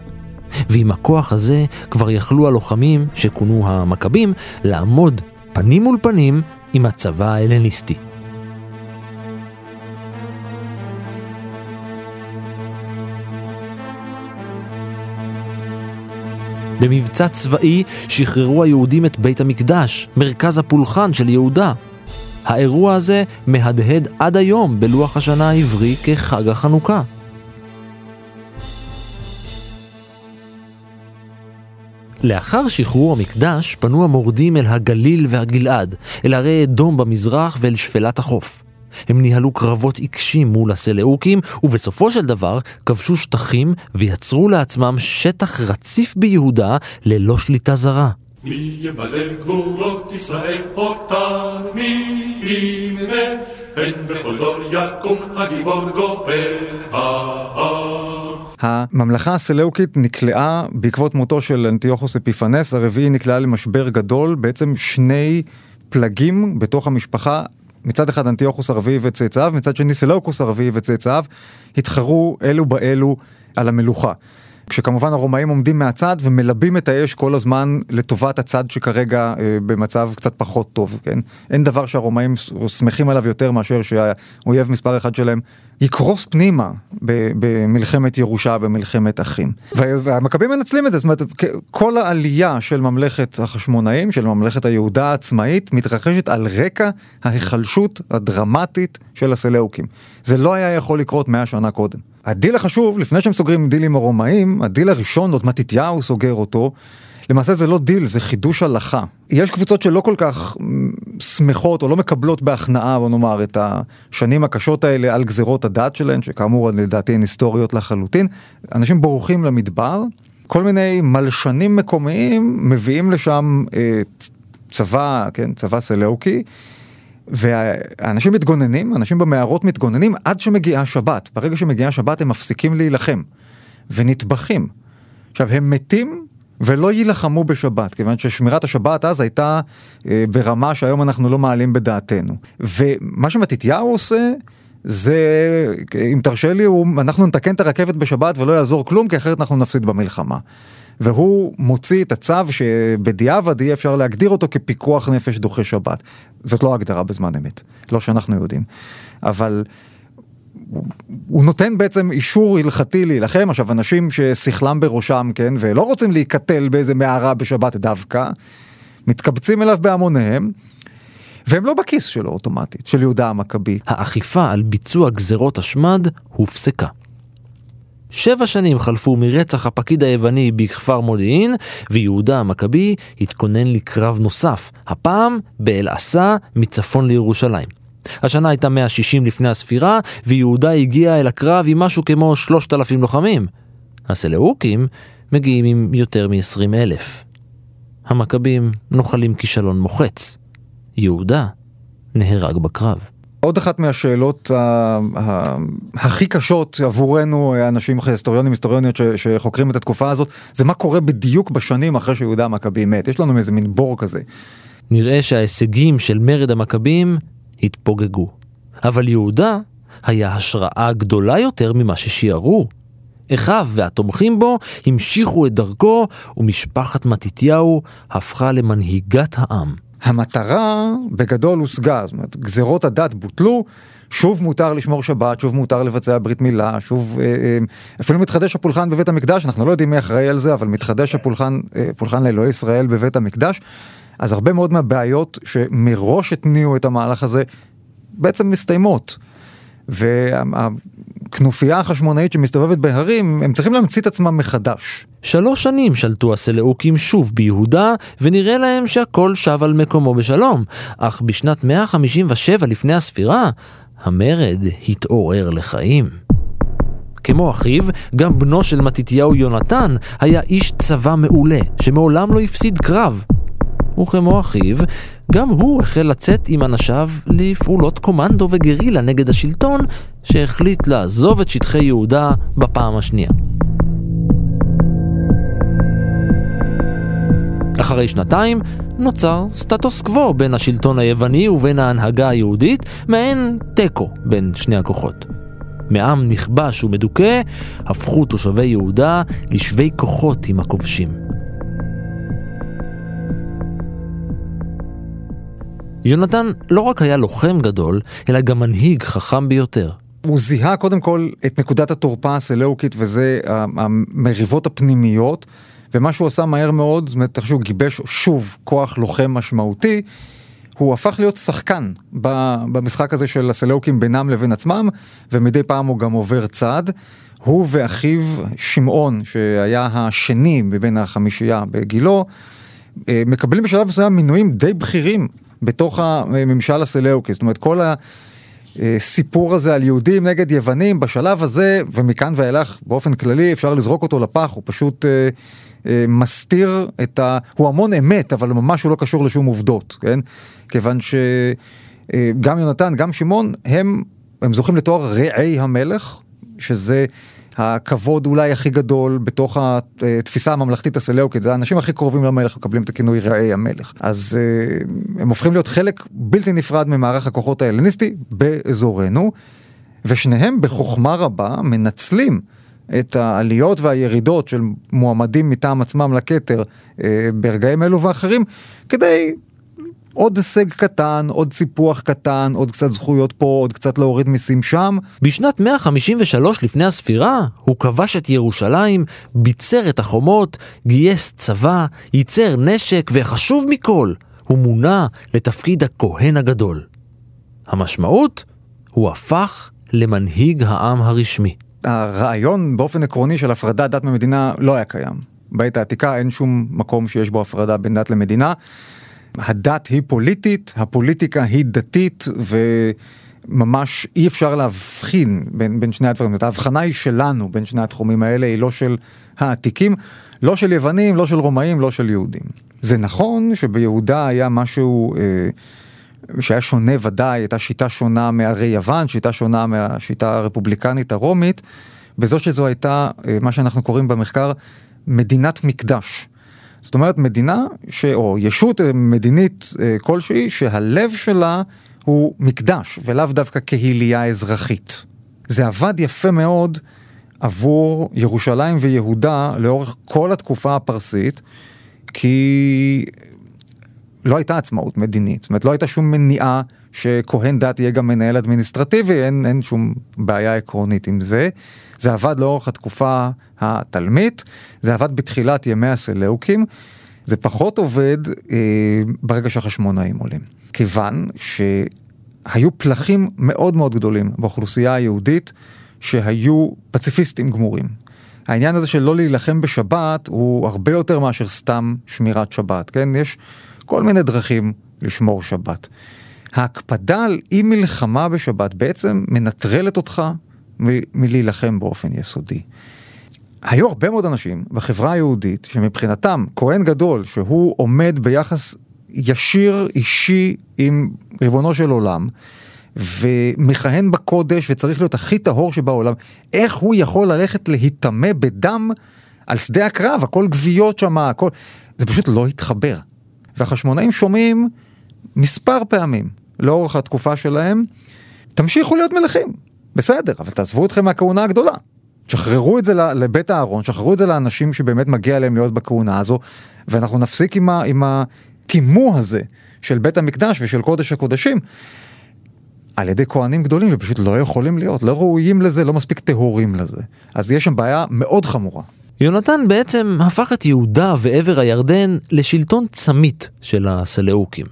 ועם הכוח הזה כבר יכלו הלוחמים, שכונו המכבים, לעמוד פנים מול פנים עם הצבא ההלניסטי. במבצע צבאי שחררו היהודים את בית המקדש, מרכז הפולחן של יהודה, האירוע הזה מהדהד עד היום בלוח השנה העברי כחג החנוכה. לאחר שחרור המקדש פנו המורדים אל הגליל והגלעד, אל ערי אדום במזרח ואל שפלת החוף. הם ניהלו קרבות עיקשים מול הסלאוקים, ובסופו של דבר כבשו שטחים ויצרו לעצמם שטח רציף ביהודה ללא שליטה זרה. מי ימלא גבורות ישראל אותן, מי ימנה, הן בכל דור יקום הגיבור גובר ההר. הממלכה הסלאוקית נקלעה בעקבות מותו של אנטיוכוס אפיפנס הרביעי נקלעה למשבר גדול, בעצם שני פלגים בתוך המשפחה מצד אחד אנטיוכוס הרביעי וצאצאיו, מצד שני סלאוקוס הרביעי וצאצאיו התחרו אלו באלו על המלוכה. כשכמובן הרומאים עומדים מהצד ומלבים את האש כל הזמן לטובת הצד שכרגע אה, במצב קצת פחות טוב, כן? אין דבר שהרומאים שמחים עליו יותר מאשר שהאויב מספר אחד שלהם יקרוס פנימה במלחמת ירושה, במלחמת אחים. והמכבים מנצלים את זה, זאת אומרת, כל העלייה של ממלכת החשמונאים, של ממלכת היהודה העצמאית, מתרחשת על רקע ההיחלשות הדרמטית של הסלאוקים. זה לא היה יכול לקרות מאה שנה קודם. הדיל החשוב, לפני שהם סוגרים דיל עם הרומאים, הדיל הראשון, עוד מתתיהו סוגר אותו, למעשה זה לא דיל, זה חידוש הלכה. יש קבוצות שלא כל כך שמחות או לא מקבלות בהכנעה, בוא נאמר, את השנים הקשות האלה על גזרות הדת שלהן, שכאמור לדעתי הן היסטוריות לחלוטין. אנשים בורחים למדבר, כל מיני מלשנים מקומיים מביאים לשם אה, צבא, כן, צבא סלאוקי. והאנשים מתגוננים, אנשים במערות מתגוננים עד שמגיעה שבת. ברגע שמגיעה שבת הם מפסיקים להילחם ונטבחים. עכשיו, הם מתים ולא יילחמו בשבת, כיוון ששמירת השבת אז הייתה אה, ברמה שהיום אנחנו לא מעלים בדעתנו. ומה שמתתיהו עושה, זה, אם תרשה לי, הוא, אנחנו נתקן את הרכבת בשבת ולא יעזור כלום, כי אחרת אנחנו נפסיד במלחמה. והוא מוציא את הצו שבדיעבד יהיה אפשר להגדיר אותו כפיקוח נפש דוחה שבת. זאת לא הגדרה בזמן אמת, לא שאנחנו יודעים. אבל הוא נותן בעצם אישור הלכתי להילחם, עכשיו אנשים ששכלם בראשם, כן, ולא רוצים להיקטל באיזה מערה בשבת דווקא, מתקבצים אליו בהמוניהם. והם לא בכיס שלו אוטומטית, של יהודה המכבי. האכיפה על ביצוע גזרות השמד הופסקה. שבע שנים חלפו מרצח הפקיד היווני בכפר מודיעין, ויהודה המכבי התכונן לקרב נוסף, הפעם באל-עשה מצפון לירושלים. השנה הייתה 160 לפני הספירה, ויהודה הגיע אל הקרב עם משהו כמו 3,000 לוחמים. הסלאוקים מגיעים עם יותר מ-20 אלף. המכבים נוחלים כישלון מוחץ. יהודה נהרג בקרב. עוד אחת מהשאלות הכי קשות עבורנו, אנשים, היסטוריונים, היסטוריוניות שחוקרים את התקופה הזאת, זה מה קורה בדיוק בשנים אחרי שיהודה המכבי מת. יש לנו איזה מין בור כזה. נראה שההישגים של מרד המכבים התפוגגו. אבל יהודה היה השראה גדולה יותר ממה ששיערו. אחיו והתומכים בו המשיכו את דרכו, ומשפחת מתתיהו הפכה למנהיגת העם. המטרה בגדול הושגה, זאת אומרת, גזרות הדת בוטלו, שוב מותר לשמור שבת, שוב מותר לבצע ברית מילה, שוב, אה, אה, אפילו מתחדש הפולחן בבית המקדש, אנחנו לא יודעים מי אחראי על זה, אבל מתחדש הפולחן, אה, פולחן לאלוהי ישראל בבית המקדש. אז הרבה מאוד מהבעיות שמראש התניעו את המהלך הזה, בעצם מסתיימות. והכנופיה החשמונאית שמסתובבת בהרים, הם צריכים להמציא את עצמם מחדש. שלוש שנים שלטו הסלאוקים שוב ביהודה, ונראה להם שהכל שב על מקומו בשלום. אך בשנת 157 לפני הספירה, המרד התעורר לחיים. כמו אחיו, גם בנו של מתתיהו יונתן היה איש צבא מעולה, שמעולם לא הפסיד קרב. וכמו אחיו, גם הוא החל לצאת עם אנשיו לפעולות קומנדו וגרילה נגד השלטון, שהחליט לעזוב את שטחי יהודה בפעם השנייה. אחרי שנתיים נוצר סטטוס קוו בין השלטון היווני ובין ההנהגה היהודית, מעין תיקו בין שני הכוחות. מעם נכבש ומדוכא, הפכו תושבי יהודה לשווי כוחות עם הכובשים. יונתן לא רק היה לוחם גדול, אלא גם מנהיג חכם ביותר. הוא זיהה קודם כל את נקודת התורפה הסלאוקית וזה המריבות הפנימיות, ומה שהוא עשה מהר מאוד, זאת אומרת, שהוא גיבש שוב כוח לוחם משמעותי, הוא הפך להיות שחקן במשחק הזה של הסלאוקים בינם לבין עצמם, ומדי פעם הוא גם עובר צד. הוא ואחיו שמעון, שהיה השני מבין החמישייה בגילו, אה, מקבלים בשלב מסוים מינויים די בכירים בתוך הממשל הסלאוקי, זאת אומרת כל הסיפור הזה על יהודים נגד יוונים בשלב הזה ומכאן ואילך באופן כללי אפשר לזרוק אותו לפח, הוא פשוט אה, אה, מסתיר את ה... הוא המון אמת אבל ממש הוא לא קשור לשום עובדות, כן? כיוון שגם אה, יונתן, גם שמעון, הם, הם זוכים לתואר רעי המלך, שזה הכבוד אולי הכי גדול בתוך התפיסה הממלכתית הסלאוקית, זה האנשים הכי קרובים למלך מקבלים את הכינוי רעי המלך. אז אה, הם הופכים להיות חלק בלתי נפרד ממערך הכוחות ההלניסטי באזורנו, ושניהם בחוכמה רבה מנצלים את העליות והירידות של מועמדים מטעם עצמם לכתר אה, ברגעים אלו ואחרים, כדי עוד הישג קטן, עוד סיפוח קטן, עוד קצת זכויות פה, עוד קצת להוריד מיסים שם. בשנת 153 לפני הספירה, הוא כבש את ירושלים, ביצר את החומות, גייס צבא, ייצר נשק, וחשוב מכל, הוא מונה לתפקיד הכהן הגדול. המשמעות? הוא הפך למנהיג העם הרשמי. הרעיון באופן עקרוני של הפרדת דת ממדינה לא היה קיים. בעת העתיקה אין שום מקום שיש בו הפרדה בין דת למדינה. הדת היא פוליטית, הפוליטיקה היא דתית, וממש אי אפשר להבחין בין, בין שני הדברים. זאת ההבחנה היא שלנו בין שני התחומים האלה, היא לא של העתיקים, לא של יוונים, לא של רומאים, לא של יהודים. זה נכון שביהודה היה משהו... אה, שהיה שונה ודאי, הייתה שיטה שונה מהרי יוון, שיטה שונה מהשיטה הרפובליקנית הרומית, בזאת שזו הייתה, אה, מה שאנחנו קוראים במחקר, מדינת מקדש. זאת אומרת, מדינה, ש... או ישות אה, מדינית אה, כלשהי, שהלב שלה הוא מקדש, ולאו דווקא קהילייה אזרחית. זה עבד יפה מאוד עבור ירושלים ויהודה לאורך כל התקופה הפרסית, כי לא הייתה עצמאות מדינית, זאת אומרת לא הייתה שום מניעה שכהן דת יהיה גם מנהל אדמיניסטרטיבי, אין, אין שום בעיה עקרונית עם זה. זה עבד לאורך התקופה התלמית, זה עבד בתחילת ימי הסלאוקים, זה פחות עובד אה, ברגע שהחשמונאים עולים. כיוון שהיו פלחים מאוד מאוד גדולים באוכלוסייה היהודית שהיו פציפיסטים גמורים. העניין הזה של לא להילחם בשבת הוא הרבה יותר מאשר סתם שמירת שבת, כן? יש כל מיני דרכים לשמור שבת. ההקפדה על אי מלחמה בשבת בעצם מנטרלת אותך מ- מלהילחם באופן יסודי. היו הרבה מאוד אנשים בחברה היהודית שמבחינתם כהן גדול שהוא עומד ביחס ישיר אישי עם ריבונו של עולם ומכהן בקודש וצריך להיות הכי טהור שבעולם, איך הוא יכול ללכת להיטמא בדם על שדה הקרב, הכל גוויות שם, הכל... זה פשוט לא התחבר. והחשמונאים שומעים מספר פעמים לאורך התקופה שלהם, תמשיכו להיות מלכים, בסדר, אבל תעזבו אתכם מהכהונה הגדולה. שחררו את זה לבית הארון, שחררו את זה לאנשים שבאמת מגיע להם להיות בכהונה הזו, ואנחנו נפסיק עם, ה, הזה של בית המקדש ושל קודש הקודשים. על ידי כהנים גדולים ופשוט לא יכולים להיות, לא ראויים לזה, לא מספיק טהורים לזה. אז יש שם בעיה מאוד חמורה. יונתן בעצם הפך את יהודה ועבר הירדן לשלטון צמית של הסלאוקים.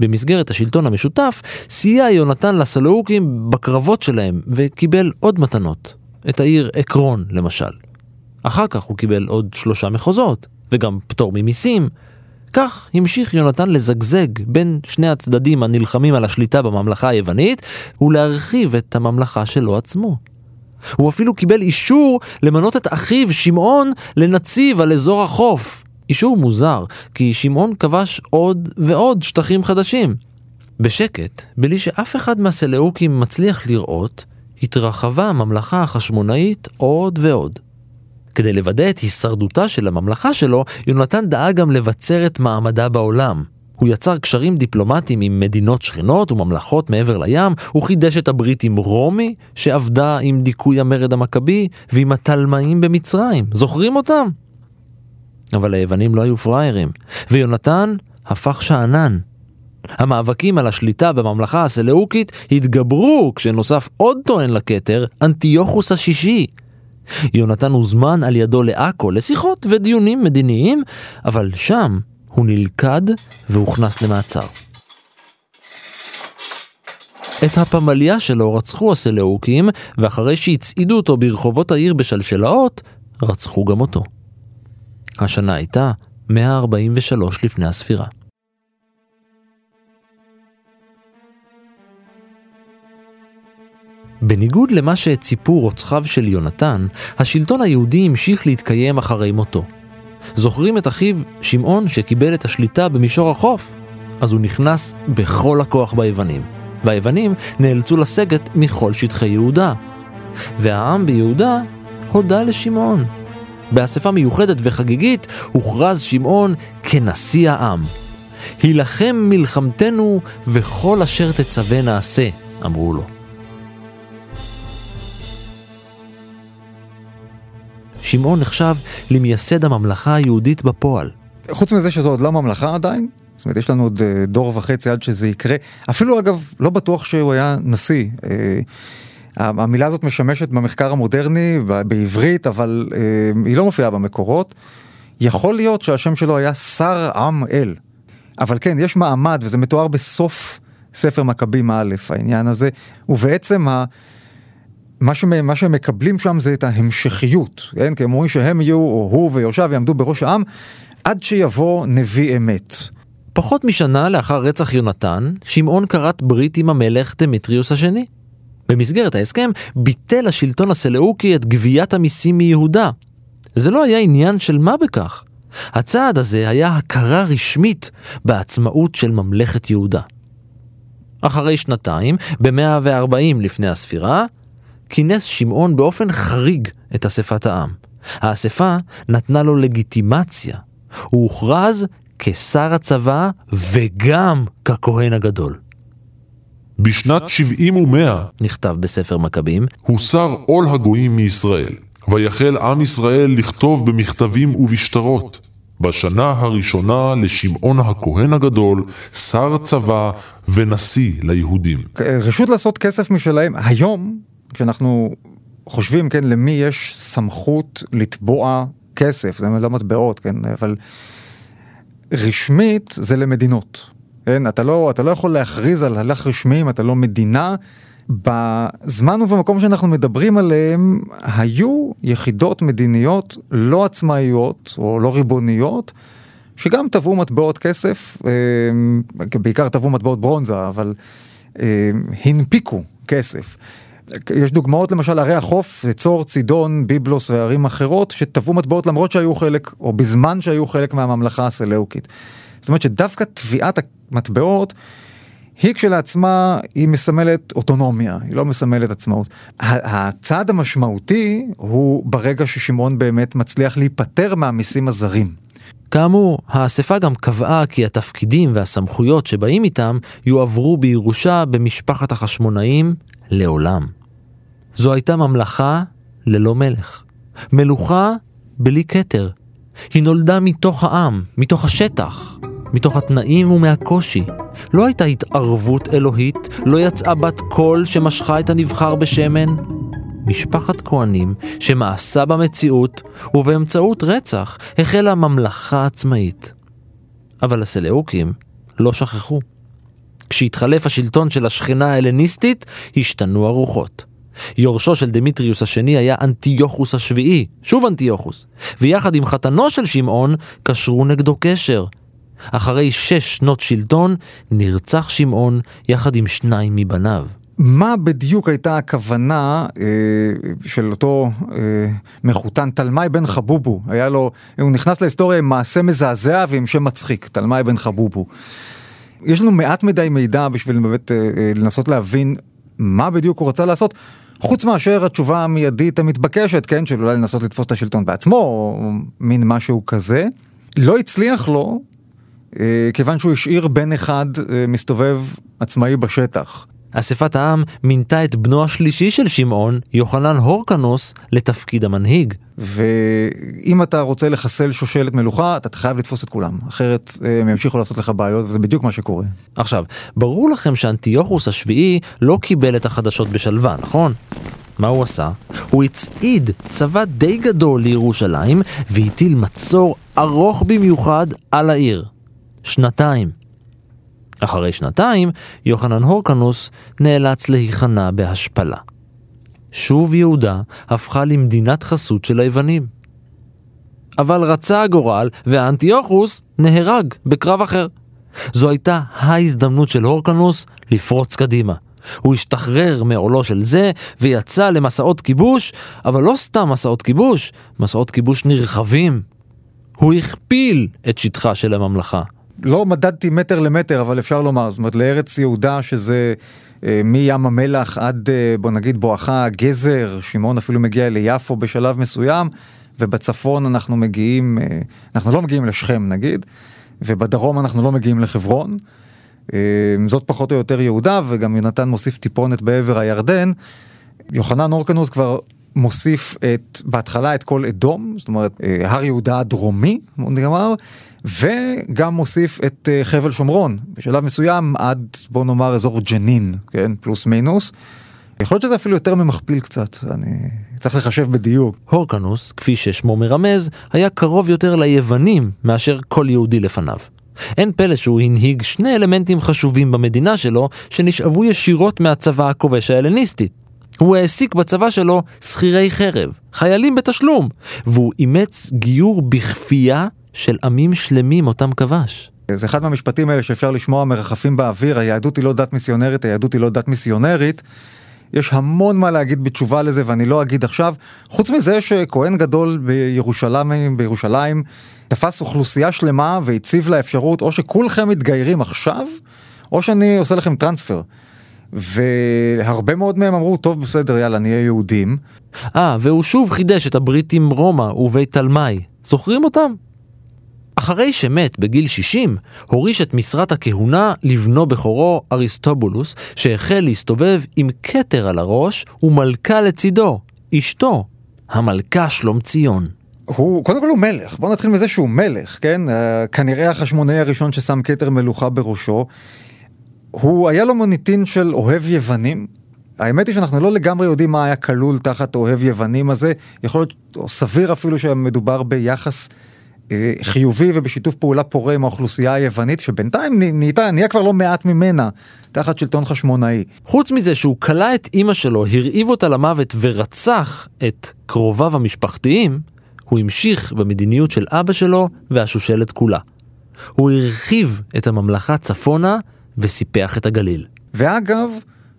במסגרת השלטון המשותף, סייע יונתן לסלאוקים בקרבות שלהם וקיבל עוד מתנות. את העיר עקרון למשל. אחר כך הוא קיבל עוד שלושה מחוזות, וגם פטור ממיסים. כך המשיך יונתן לזגזג בין שני הצדדים הנלחמים על השליטה בממלכה היוונית, ולהרחיב את הממלכה שלו עצמו. הוא אפילו קיבל אישור למנות את אחיו שמעון לנציב על אזור החוף. אישור מוזר, כי שמעון כבש עוד ועוד שטחים חדשים. בשקט, בלי שאף אחד מהסלאוקים מצליח לראות, התרחבה הממלכה החשמונאית עוד ועוד. כדי לוודא את הישרדותה של הממלכה שלו, יונתן דאג גם לבצר את מעמדה בעולם. הוא יצר קשרים דיפלומטיים עם מדינות שכנות וממלכות מעבר לים, הוא חידש את הברית עם רומי, שעבדה עם דיכוי המרד המכבי, ועם התלמאים במצרים. זוכרים אותם? אבל היוונים לא היו פראיירים, ויונתן הפך שאנן. המאבקים על השליטה בממלכה הסלאוקית התגברו כשנוסף עוד טוען לכתר, אנטיוכוס השישי. יונתן הוזמן על ידו לעכו לשיחות ודיונים מדיניים, אבל שם הוא נלכד והוכנס למעצר. את הפמליה שלו רצחו הסלאוקים, ואחרי שהצעידו אותו ברחובות העיר בשלשלאות, רצחו גם אותו. השנה הייתה 143 לפני הספירה. בניגוד למה שציפו רוצחיו של יונתן, השלטון היהודי המשיך להתקיים אחרי מותו. זוכרים את אחיו, שמעון, שקיבל את השליטה במישור החוף? אז הוא נכנס בכל הכוח ביוונים, והיוונים נאלצו לסגת מכל שטחי יהודה. והעם ביהודה הודה לשמעון. באספה מיוחדת וחגיגית הוכרז שמעון כנשיא העם. הילחם מלחמתנו וכל אשר תצווה נעשה, אמרו לו. שמעון נחשב למייסד הממלכה היהודית בפועל. חוץ מזה שזו עוד לא ממלכה עדיין, זאת אומרת, יש לנו עוד אה, דור וחצי עד שזה יקרה. אפילו אגב, לא בטוח שהוא היה נשיא. אה, המילה הזאת משמשת במחקר המודרני, בעברית, אבל אה, היא לא מופיעה במקורות. יכול להיות שהשם שלו היה שר עם אל. אבל כן, יש מעמד, וזה מתואר בסוף ספר מכבים א', העניין הזה, ובעצם ה... מה, שמה, מה שהם מקבלים שם זה את ההמשכיות, כן? כי הם אומרים שהם יהיו, או הוא ויורשיו יעמדו בראש העם, עד שיבוא נביא אמת. פחות משנה לאחר רצח יונתן, שמעון כרת ברית עם המלך דמיטריוס השני. במסגרת ההסכם ביטל השלטון הסלאוקי את גביית המיסים מיהודה. זה לא היה עניין של מה בכך. הצעד הזה היה הכרה רשמית בעצמאות של ממלכת יהודה. אחרי שנתיים, ב-140 לפני הספירה, כינס שמעון באופן חריג את אספת העם. האספה נתנה לו לגיטימציה. הוא הוכרז כשר הצבא וגם ככהן הגדול. בשנת שבעים ומאה, נכתב בספר מכבים, הוסר עול הגויים מישראל, ויחל עם ישראל לכתוב במכתבים ובשטרות. בשנה הראשונה לשמעון הכהן הגדול, שר צבא ונשיא ליהודים. רשות לעשות כסף משלהם, היום, כשאנחנו חושבים, כן, למי יש סמכות לתבוע כסף, זה לא מטבעות, כן, אבל רשמית זה למדינות. כן, אתה לא, אתה לא יכול להכריז על הלך רשמי אם אתה לא מדינה. בזמן ובמקום שאנחנו מדברים עליהם, היו יחידות מדיניות לא עצמאיות או לא ריבוניות, שגם תבעו מטבעות כסף, אה, בעיקר תבעו מטבעות ברונזה, אבל אה, הנפיקו כסף. יש דוגמאות למשל ערי החוף, צור, צידון, ביבלוס וערים אחרות שטבעו מטבעות למרות שהיו חלק, או בזמן שהיו חלק מהממלכה הסלאוקית. זאת אומרת שדווקא תביעת המטבעות היא כשלעצמה, היא מסמלת אוטונומיה, היא לא מסמלת עצמאות. הצעד המשמעותי הוא ברגע ששמעון באמת מצליח להיפטר מהמיסים הזרים. כאמור, האספה גם קבעה כי התפקידים והסמכויות שבאים איתם יועברו בירושה במשפחת החשמונאים לעולם. זו הייתה ממלכה ללא מלך. מלוכה בלי כתר. היא נולדה מתוך העם, מתוך השטח, מתוך התנאים ומהקושי. לא הייתה התערבות אלוהית, לא יצאה בת קול שמשכה את הנבחר בשמן. משפחת כהנים שמאסה במציאות ובאמצעות רצח החלה ממלכה עצמאית. אבל הסלאוקים לא שכחו. כשהתחלף השלטון של השכנה ההלניסטית, השתנו הרוחות. יורשו של דמיטריוס השני היה אנטיוכוס השביעי, שוב אנטיוכוס, ויחד עם חתנו של שמעון קשרו נגדו קשר. אחרי שש שנות שלטון נרצח שמעון יחד עם שניים מבניו. מה בדיוק הייתה הכוונה אה, של אותו אה, מחותן תלמי בן חבובו? היה לו, הוא נכנס להיסטוריה עם מעשה מזעזע ועם שם מצחיק, תלמי בן חבובו. יש לנו מעט מדי מידע בשביל באמת אה, אה, לנסות להבין מה בדיוק הוא רצה לעשות, חוץ מאשר התשובה המיידית המתבקשת, כן, של אולי לנסות לתפוס את השלטון בעצמו, או מין משהו כזה. לא הצליח לו, אה, כיוון שהוא השאיר בן אחד מסתובב עצמאי בשטח. אספת העם מינתה את בנו השלישי של שמעון, יוחנן הורקנוס, לתפקיד המנהיג. ואם אתה רוצה לחסל שושלת מלוכה, אתה חייב לתפוס את כולם, אחרת אה, הם ימשיכו לעשות לך בעיות, וזה בדיוק מה שקורה. עכשיו, ברור לכם שאנטיוכוס השביעי לא קיבל את החדשות בשלווה, נכון? מה הוא עשה? הוא הצעיד צבא די גדול לירושלים והטיל מצור ארוך במיוחד על העיר. שנתיים. אחרי שנתיים, יוחנן הורקנוס נאלץ להיכנע בהשפלה. שוב יהודה הפכה למדינת חסות של היוונים. אבל רצה הגורל, ואנטיוכוס נהרג בקרב אחר. זו הייתה ההזדמנות של הורקנוס לפרוץ קדימה. הוא השתחרר מעולו של זה ויצא למסעות כיבוש, אבל לא סתם מסעות כיבוש, מסעות כיבוש נרחבים. הוא הכפיל את שטחה של הממלכה. לא מדדתי מטר למטר, אבל אפשר לומר, זאת אומרת, לארץ יהודה שזה אה, מים המלח עד, אה, בוא נגיד, בואכה הגזר, שמעון אפילו מגיע ליפו בשלב מסוים, ובצפון אנחנו מגיעים, אה, אנחנו לא מגיעים לשכם נגיד, ובדרום אנחנו לא מגיעים לחברון. זאת פחות או יותר יהודה, וגם יונתן מוסיף טיפונת בעבר הירדן. יוחנן אורקנוס כבר מוסיף את, בהתחלה את כל אדום, זאת אומרת, הר יהודה הדרומי, בוא נאמר, וגם מוסיף את אה, חבל שומרון, בשלב מסוים עד, בוא נאמר, אזור ג'נין, כן, פלוס מינוס. יכול להיות שזה אפילו יותר ממכפיל קצת, אני צריך לחשב בדיוק. הורקנוס, כפי ששמו מרמז, היה קרוב יותר ליוונים מאשר כל יהודי לפניו. אין פלא שהוא הנהיג שני אלמנטים חשובים במדינה שלו, שנשאבו ישירות מהצבא הכובש ההלניסטי. הוא העסיק בצבא שלו שכירי חרב, חיילים בתשלום, והוא אימץ גיור בכפייה של עמים שלמים אותם כבש. זה אחד מהמשפטים האלה שאפשר לשמוע מרחפים באוויר, היהדות היא לא דת מיסיונרית, היהדות היא לא דת מיסיונרית. יש המון מה להגיד בתשובה לזה ואני לא אגיד עכשיו. חוץ מזה שכהן גדול בירושלים, בירושלים תפס אוכלוסייה שלמה והציב לה אפשרות או שכולכם מתגיירים עכשיו, או שאני עושה לכם טרנספר. והרבה מאוד מהם אמרו, טוב בסדר יאללה נהיה יהודים. אה, והוא שוב חידש את הברית עם רומא ובית תלמי. זוכרים אותם? אחרי שמת בגיל 60, הוריש את משרת הכהונה לבנו בכורו אריסטובולוס, שהחל להסתובב עם כתר על הראש ומלכה לצידו, אשתו, המלכה שלום ציון. הוא, קודם כל הוא מלך, בוא נתחיל מזה שהוא מלך, כן? Uh, כנראה החשמונאי הראשון ששם כתר מלוכה בראשו. הוא היה לו מוניטין של אוהב יוונים. האמת היא שאנחנו לא לגמרי יודעים מה היה כלול תחת אוהב יוונים הזה. יכול להיות, או סביר אפילו שמדובר ביחס אה, חיובי ובשיתוף פעולה פורה עם האוכלוסייה היוונית, שבינתיים נהייתה, נהיה כבר לא מעט ממנה, תחת שלטון חשמונאי. חוץ מזה שהוא כלא את אימא שלו, הרעיב אותה למוות ורצח את קרוביו המשפחתיים, הוא המשיך במדיניות של אבא שלו והשושלת כולה. הוא הרחיב את הממלכה צפונה וסיפח את הגליל. ואגב,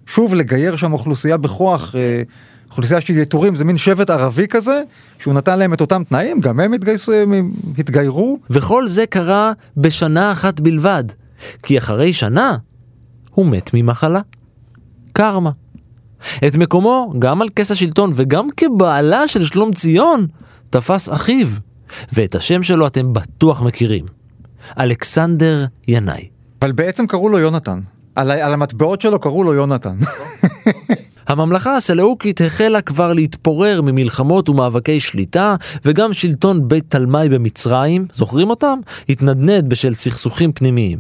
שוב לגייר שם אוכלוסייה בכוח, אה, אוכלוסייה של יתורים, זה מין שבט ערבי כזה, שהוא נתן להם את אותם תנאים, גם הם התגייסו, הם התגיירו. וכל זה קרה בשנה אחת בלבד, כי אחרי שנה הוא מת ממחלה. קרמה. את מקומו, גם על כס השלטון וגם כבעלה של שלום ציון, תפס אחיו, ואת השם שלו אתם בטוח מכירים. אלכסנדר ינאי. אבל בעצם קראו לו יונתן. על, על המטבעות שלו קראו לו יונתן. הממלכה הסלאוקית החלה כבר להתפורר ממלחמות ומאבקי שליטה, וגם שלטון בית תלמי במצרים, זוכרים אותם? התנדנד בשל סכסוכים פנימיים.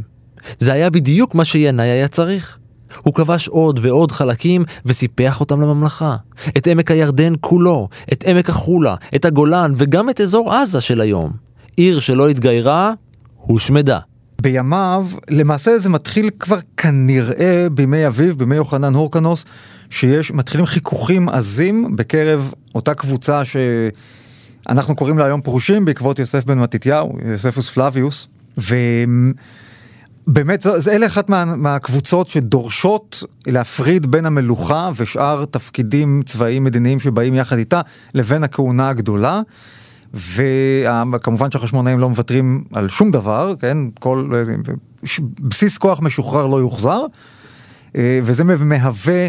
זה היה בדיוק מה שינאי היה צריך. הוא כבש עוד ועוד חלקים וסיפח אותם לממלכה. את עמק הירדן כולו, את עמק החולה, את הגולן וגם את אזור עזה של היום. עיר שלא התגיירה, הושמדה. בימיו, למעשה זה מתחיל כבר כנראה בימי אביו, בימי יוחנן הורקנוס, שיש, מתחילים חיכוכים עזים בקרב אותה קבוצה שאנחנו קוראים לה היום פרושים בעקבות יוסף בן מתתיהו, יוספוס פלביוס, ובאמת זה, זה אלה אחת מה, מהקבוצות שדורשות להפריד בין המלוכה ושאר תפקידים צבאיים מדיניים שבאים יחד איתה לבין הכהונה הגדולה. וכמובן שהחשמונאים לא מוותרים על שום דבר, כן? כל בסיס כוח משוחרר לא יוחזר, אה, וזה מהווה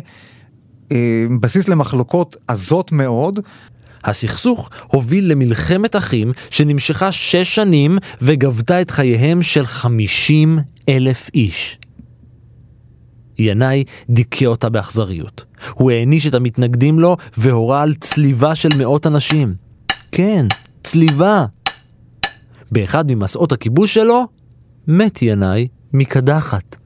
בסיס למחלוקות עזות מאוד. הסכסוך הוביל למלחמת אחים שנמשכה שש שנים וגבתה את חייהם של חמישים אלף איש. ינאי דיכא אותה באכזריות. הוא העניש את המתנגדים לו והורה על צליבה של מאות אנשים. כן, צליבה. באחד ממסעות הכיבוש שלו, מת ינאי מקדחת.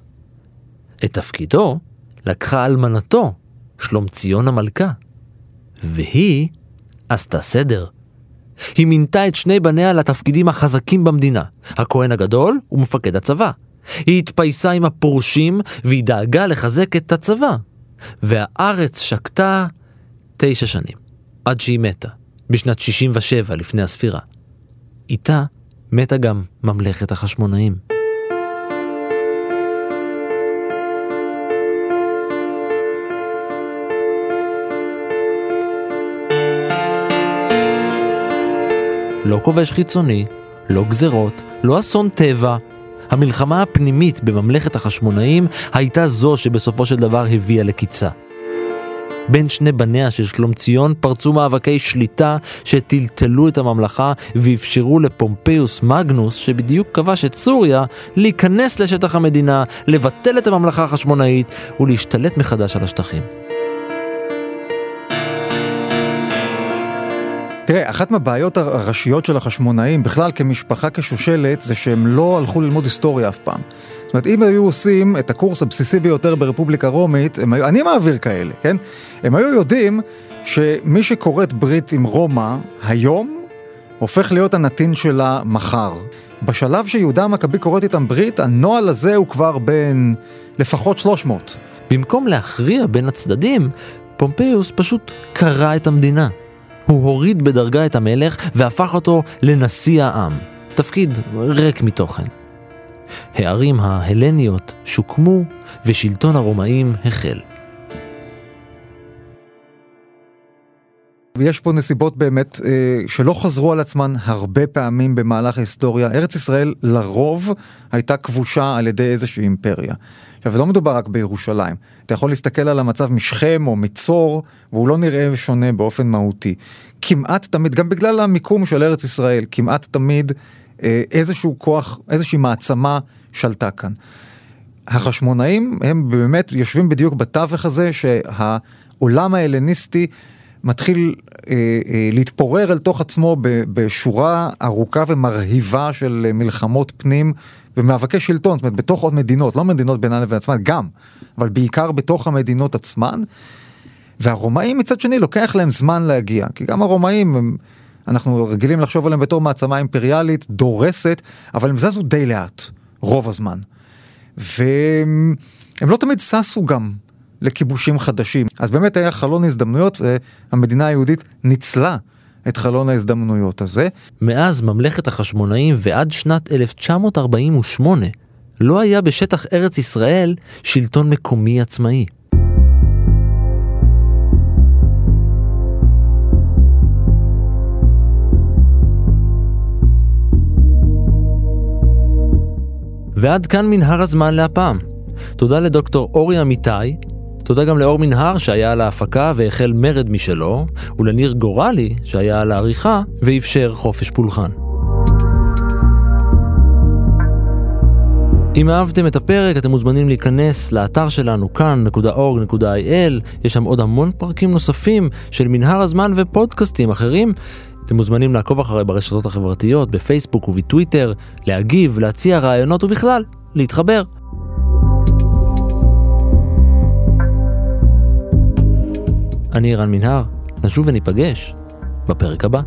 את תפקידו לקחה אלמנתו, שלום ציון המלכה, והיא עשתה סדר. היא מינתה את שני בניה לתפקידים החזקים במדינה, הכהן הגדול ומפקד הצבא. היא התפייסה עם הפורשים והיא דאגה לחזק את הצבא. והארץ שקטה תשע שנים, עד שהיא מתה. בשנת 67 לפני הספירה. איתה מתה גם ממלכת החשמונאים. לא כובש חיצוני, לא גזרות, לא אסון טבע. המלחמה הפנימית בממלכת החשמונאים הייתה זו שבסופו של דבר הביאה לקיצה. בין שני בניה של שלומציון פרצו מאבקי שליטה שטלטלו את הממלכה ואפשרו לפומפיוס מגנוס, שבדיוק כבש את סוריה, להיכנס לשטח המדינה, לבטל את הממלכה החשמונאית ולהשתלט מחדש על השטחים. תראה, אחת מהבעיות הראשיות של החשמונאים, בכלל כמשפחה כשושלת, זה שהם לא הלכו ללמוד היסטוריה אף פעם. זאת אומרת, אם היו עושים את הקורס הבסיסי ביותר ברפובליקה רומית, היו, אני מעביר כאלה, כן? הם היו יודעים שמי שכורת ברית עם רומא היום, הופך להיות הנתין שלה מחר. בשלב שיהודה המכבי כורת איתם ברית, הנוהל הזה הוא כבר בין לפחות 300. במקום להכריע בין הצדדים, פומפיוס פשוט קרע את המדינה. הוא הוריד בדרגה את המלך והפך אותו לנשיא העם. תפקיד ריק מתוכן. הערים ההלניות שוקמו ושלטון הרומאים החל. ויש פה נסיבות באמת אה, שלא חזרו על עצמן הרבה פעמים במהלך ההיסטוריה. ארץ ישראל לרוב הייתה כבושה על ידי איזושהי אימפריה. עכשיו, לא מדובר רק בירושלים. אתה יכול להסתכל על המצב משכם או מצור, והוא לא נראה שונה באופן מהותי. כמעט תמיד, גם בגלל המיקום של ארץ ישראל, כמעט תמיד אה, איזשהו כוח, איזושהי מעצמה שלטה כאן. החשמונאים הם באמת יושבים בדיוק בתווך הזה שהעולם ההלניסטי מתחיל אה, אה, להתפורר אל תוך עצמו בשורה ארוכה ומרהיבה של מלחמות פנים ומאבקי שלטון, זאת אומרת בתוך עוד מדינות, לא מדינות בינן לבין עצמן, גם, אבל בעיקר בתוך המדינות עצמן. והרומאים מצד שני לוקח להם זמן להגיע, כי גם הרומאים הם, אנחנו רגילים לחשוב עליהם בתור מעצמה אימפריאלית, דורסת, אבל הם זזו די לאט, רוב הזמן. והם לא תמיד ששו גם לכיבושים חדשים. אז באמת היה חלון הזדמנויות, והמדינה היהודית ניצלה את חלון ההזדמנויות הזה. מאז ממלכת החשמונאים ועד שנת 1948 לא היה בשטח ארץ ישראל שלטון מקומי עצמאי. ועד כאן מנהר הזמן להפעם. תודה לדוקטור אורי אמיתי, תודה גם לאור מנהר שהיה על ההפקה והחל מרד משלו, ולניר גורלי שהיה על העריכה ואפשר חופש פולחן. אם אהבתם את הפרק אתם מוזמנים להיכנס לאתר שלנו כאן.org.il, יש שם עוד המון פרקים נוספים של מנהר הזמן ופודקאסטים אחרים. אתם מוזמנים לעקוב אחרי ברשתות החברתיות, בפייסבוק ובטוויטר, להגיב, להציע רעיונות ובכלל, להתחבר. אני רן מנהר, נשוב וניפגש בפרק הבא.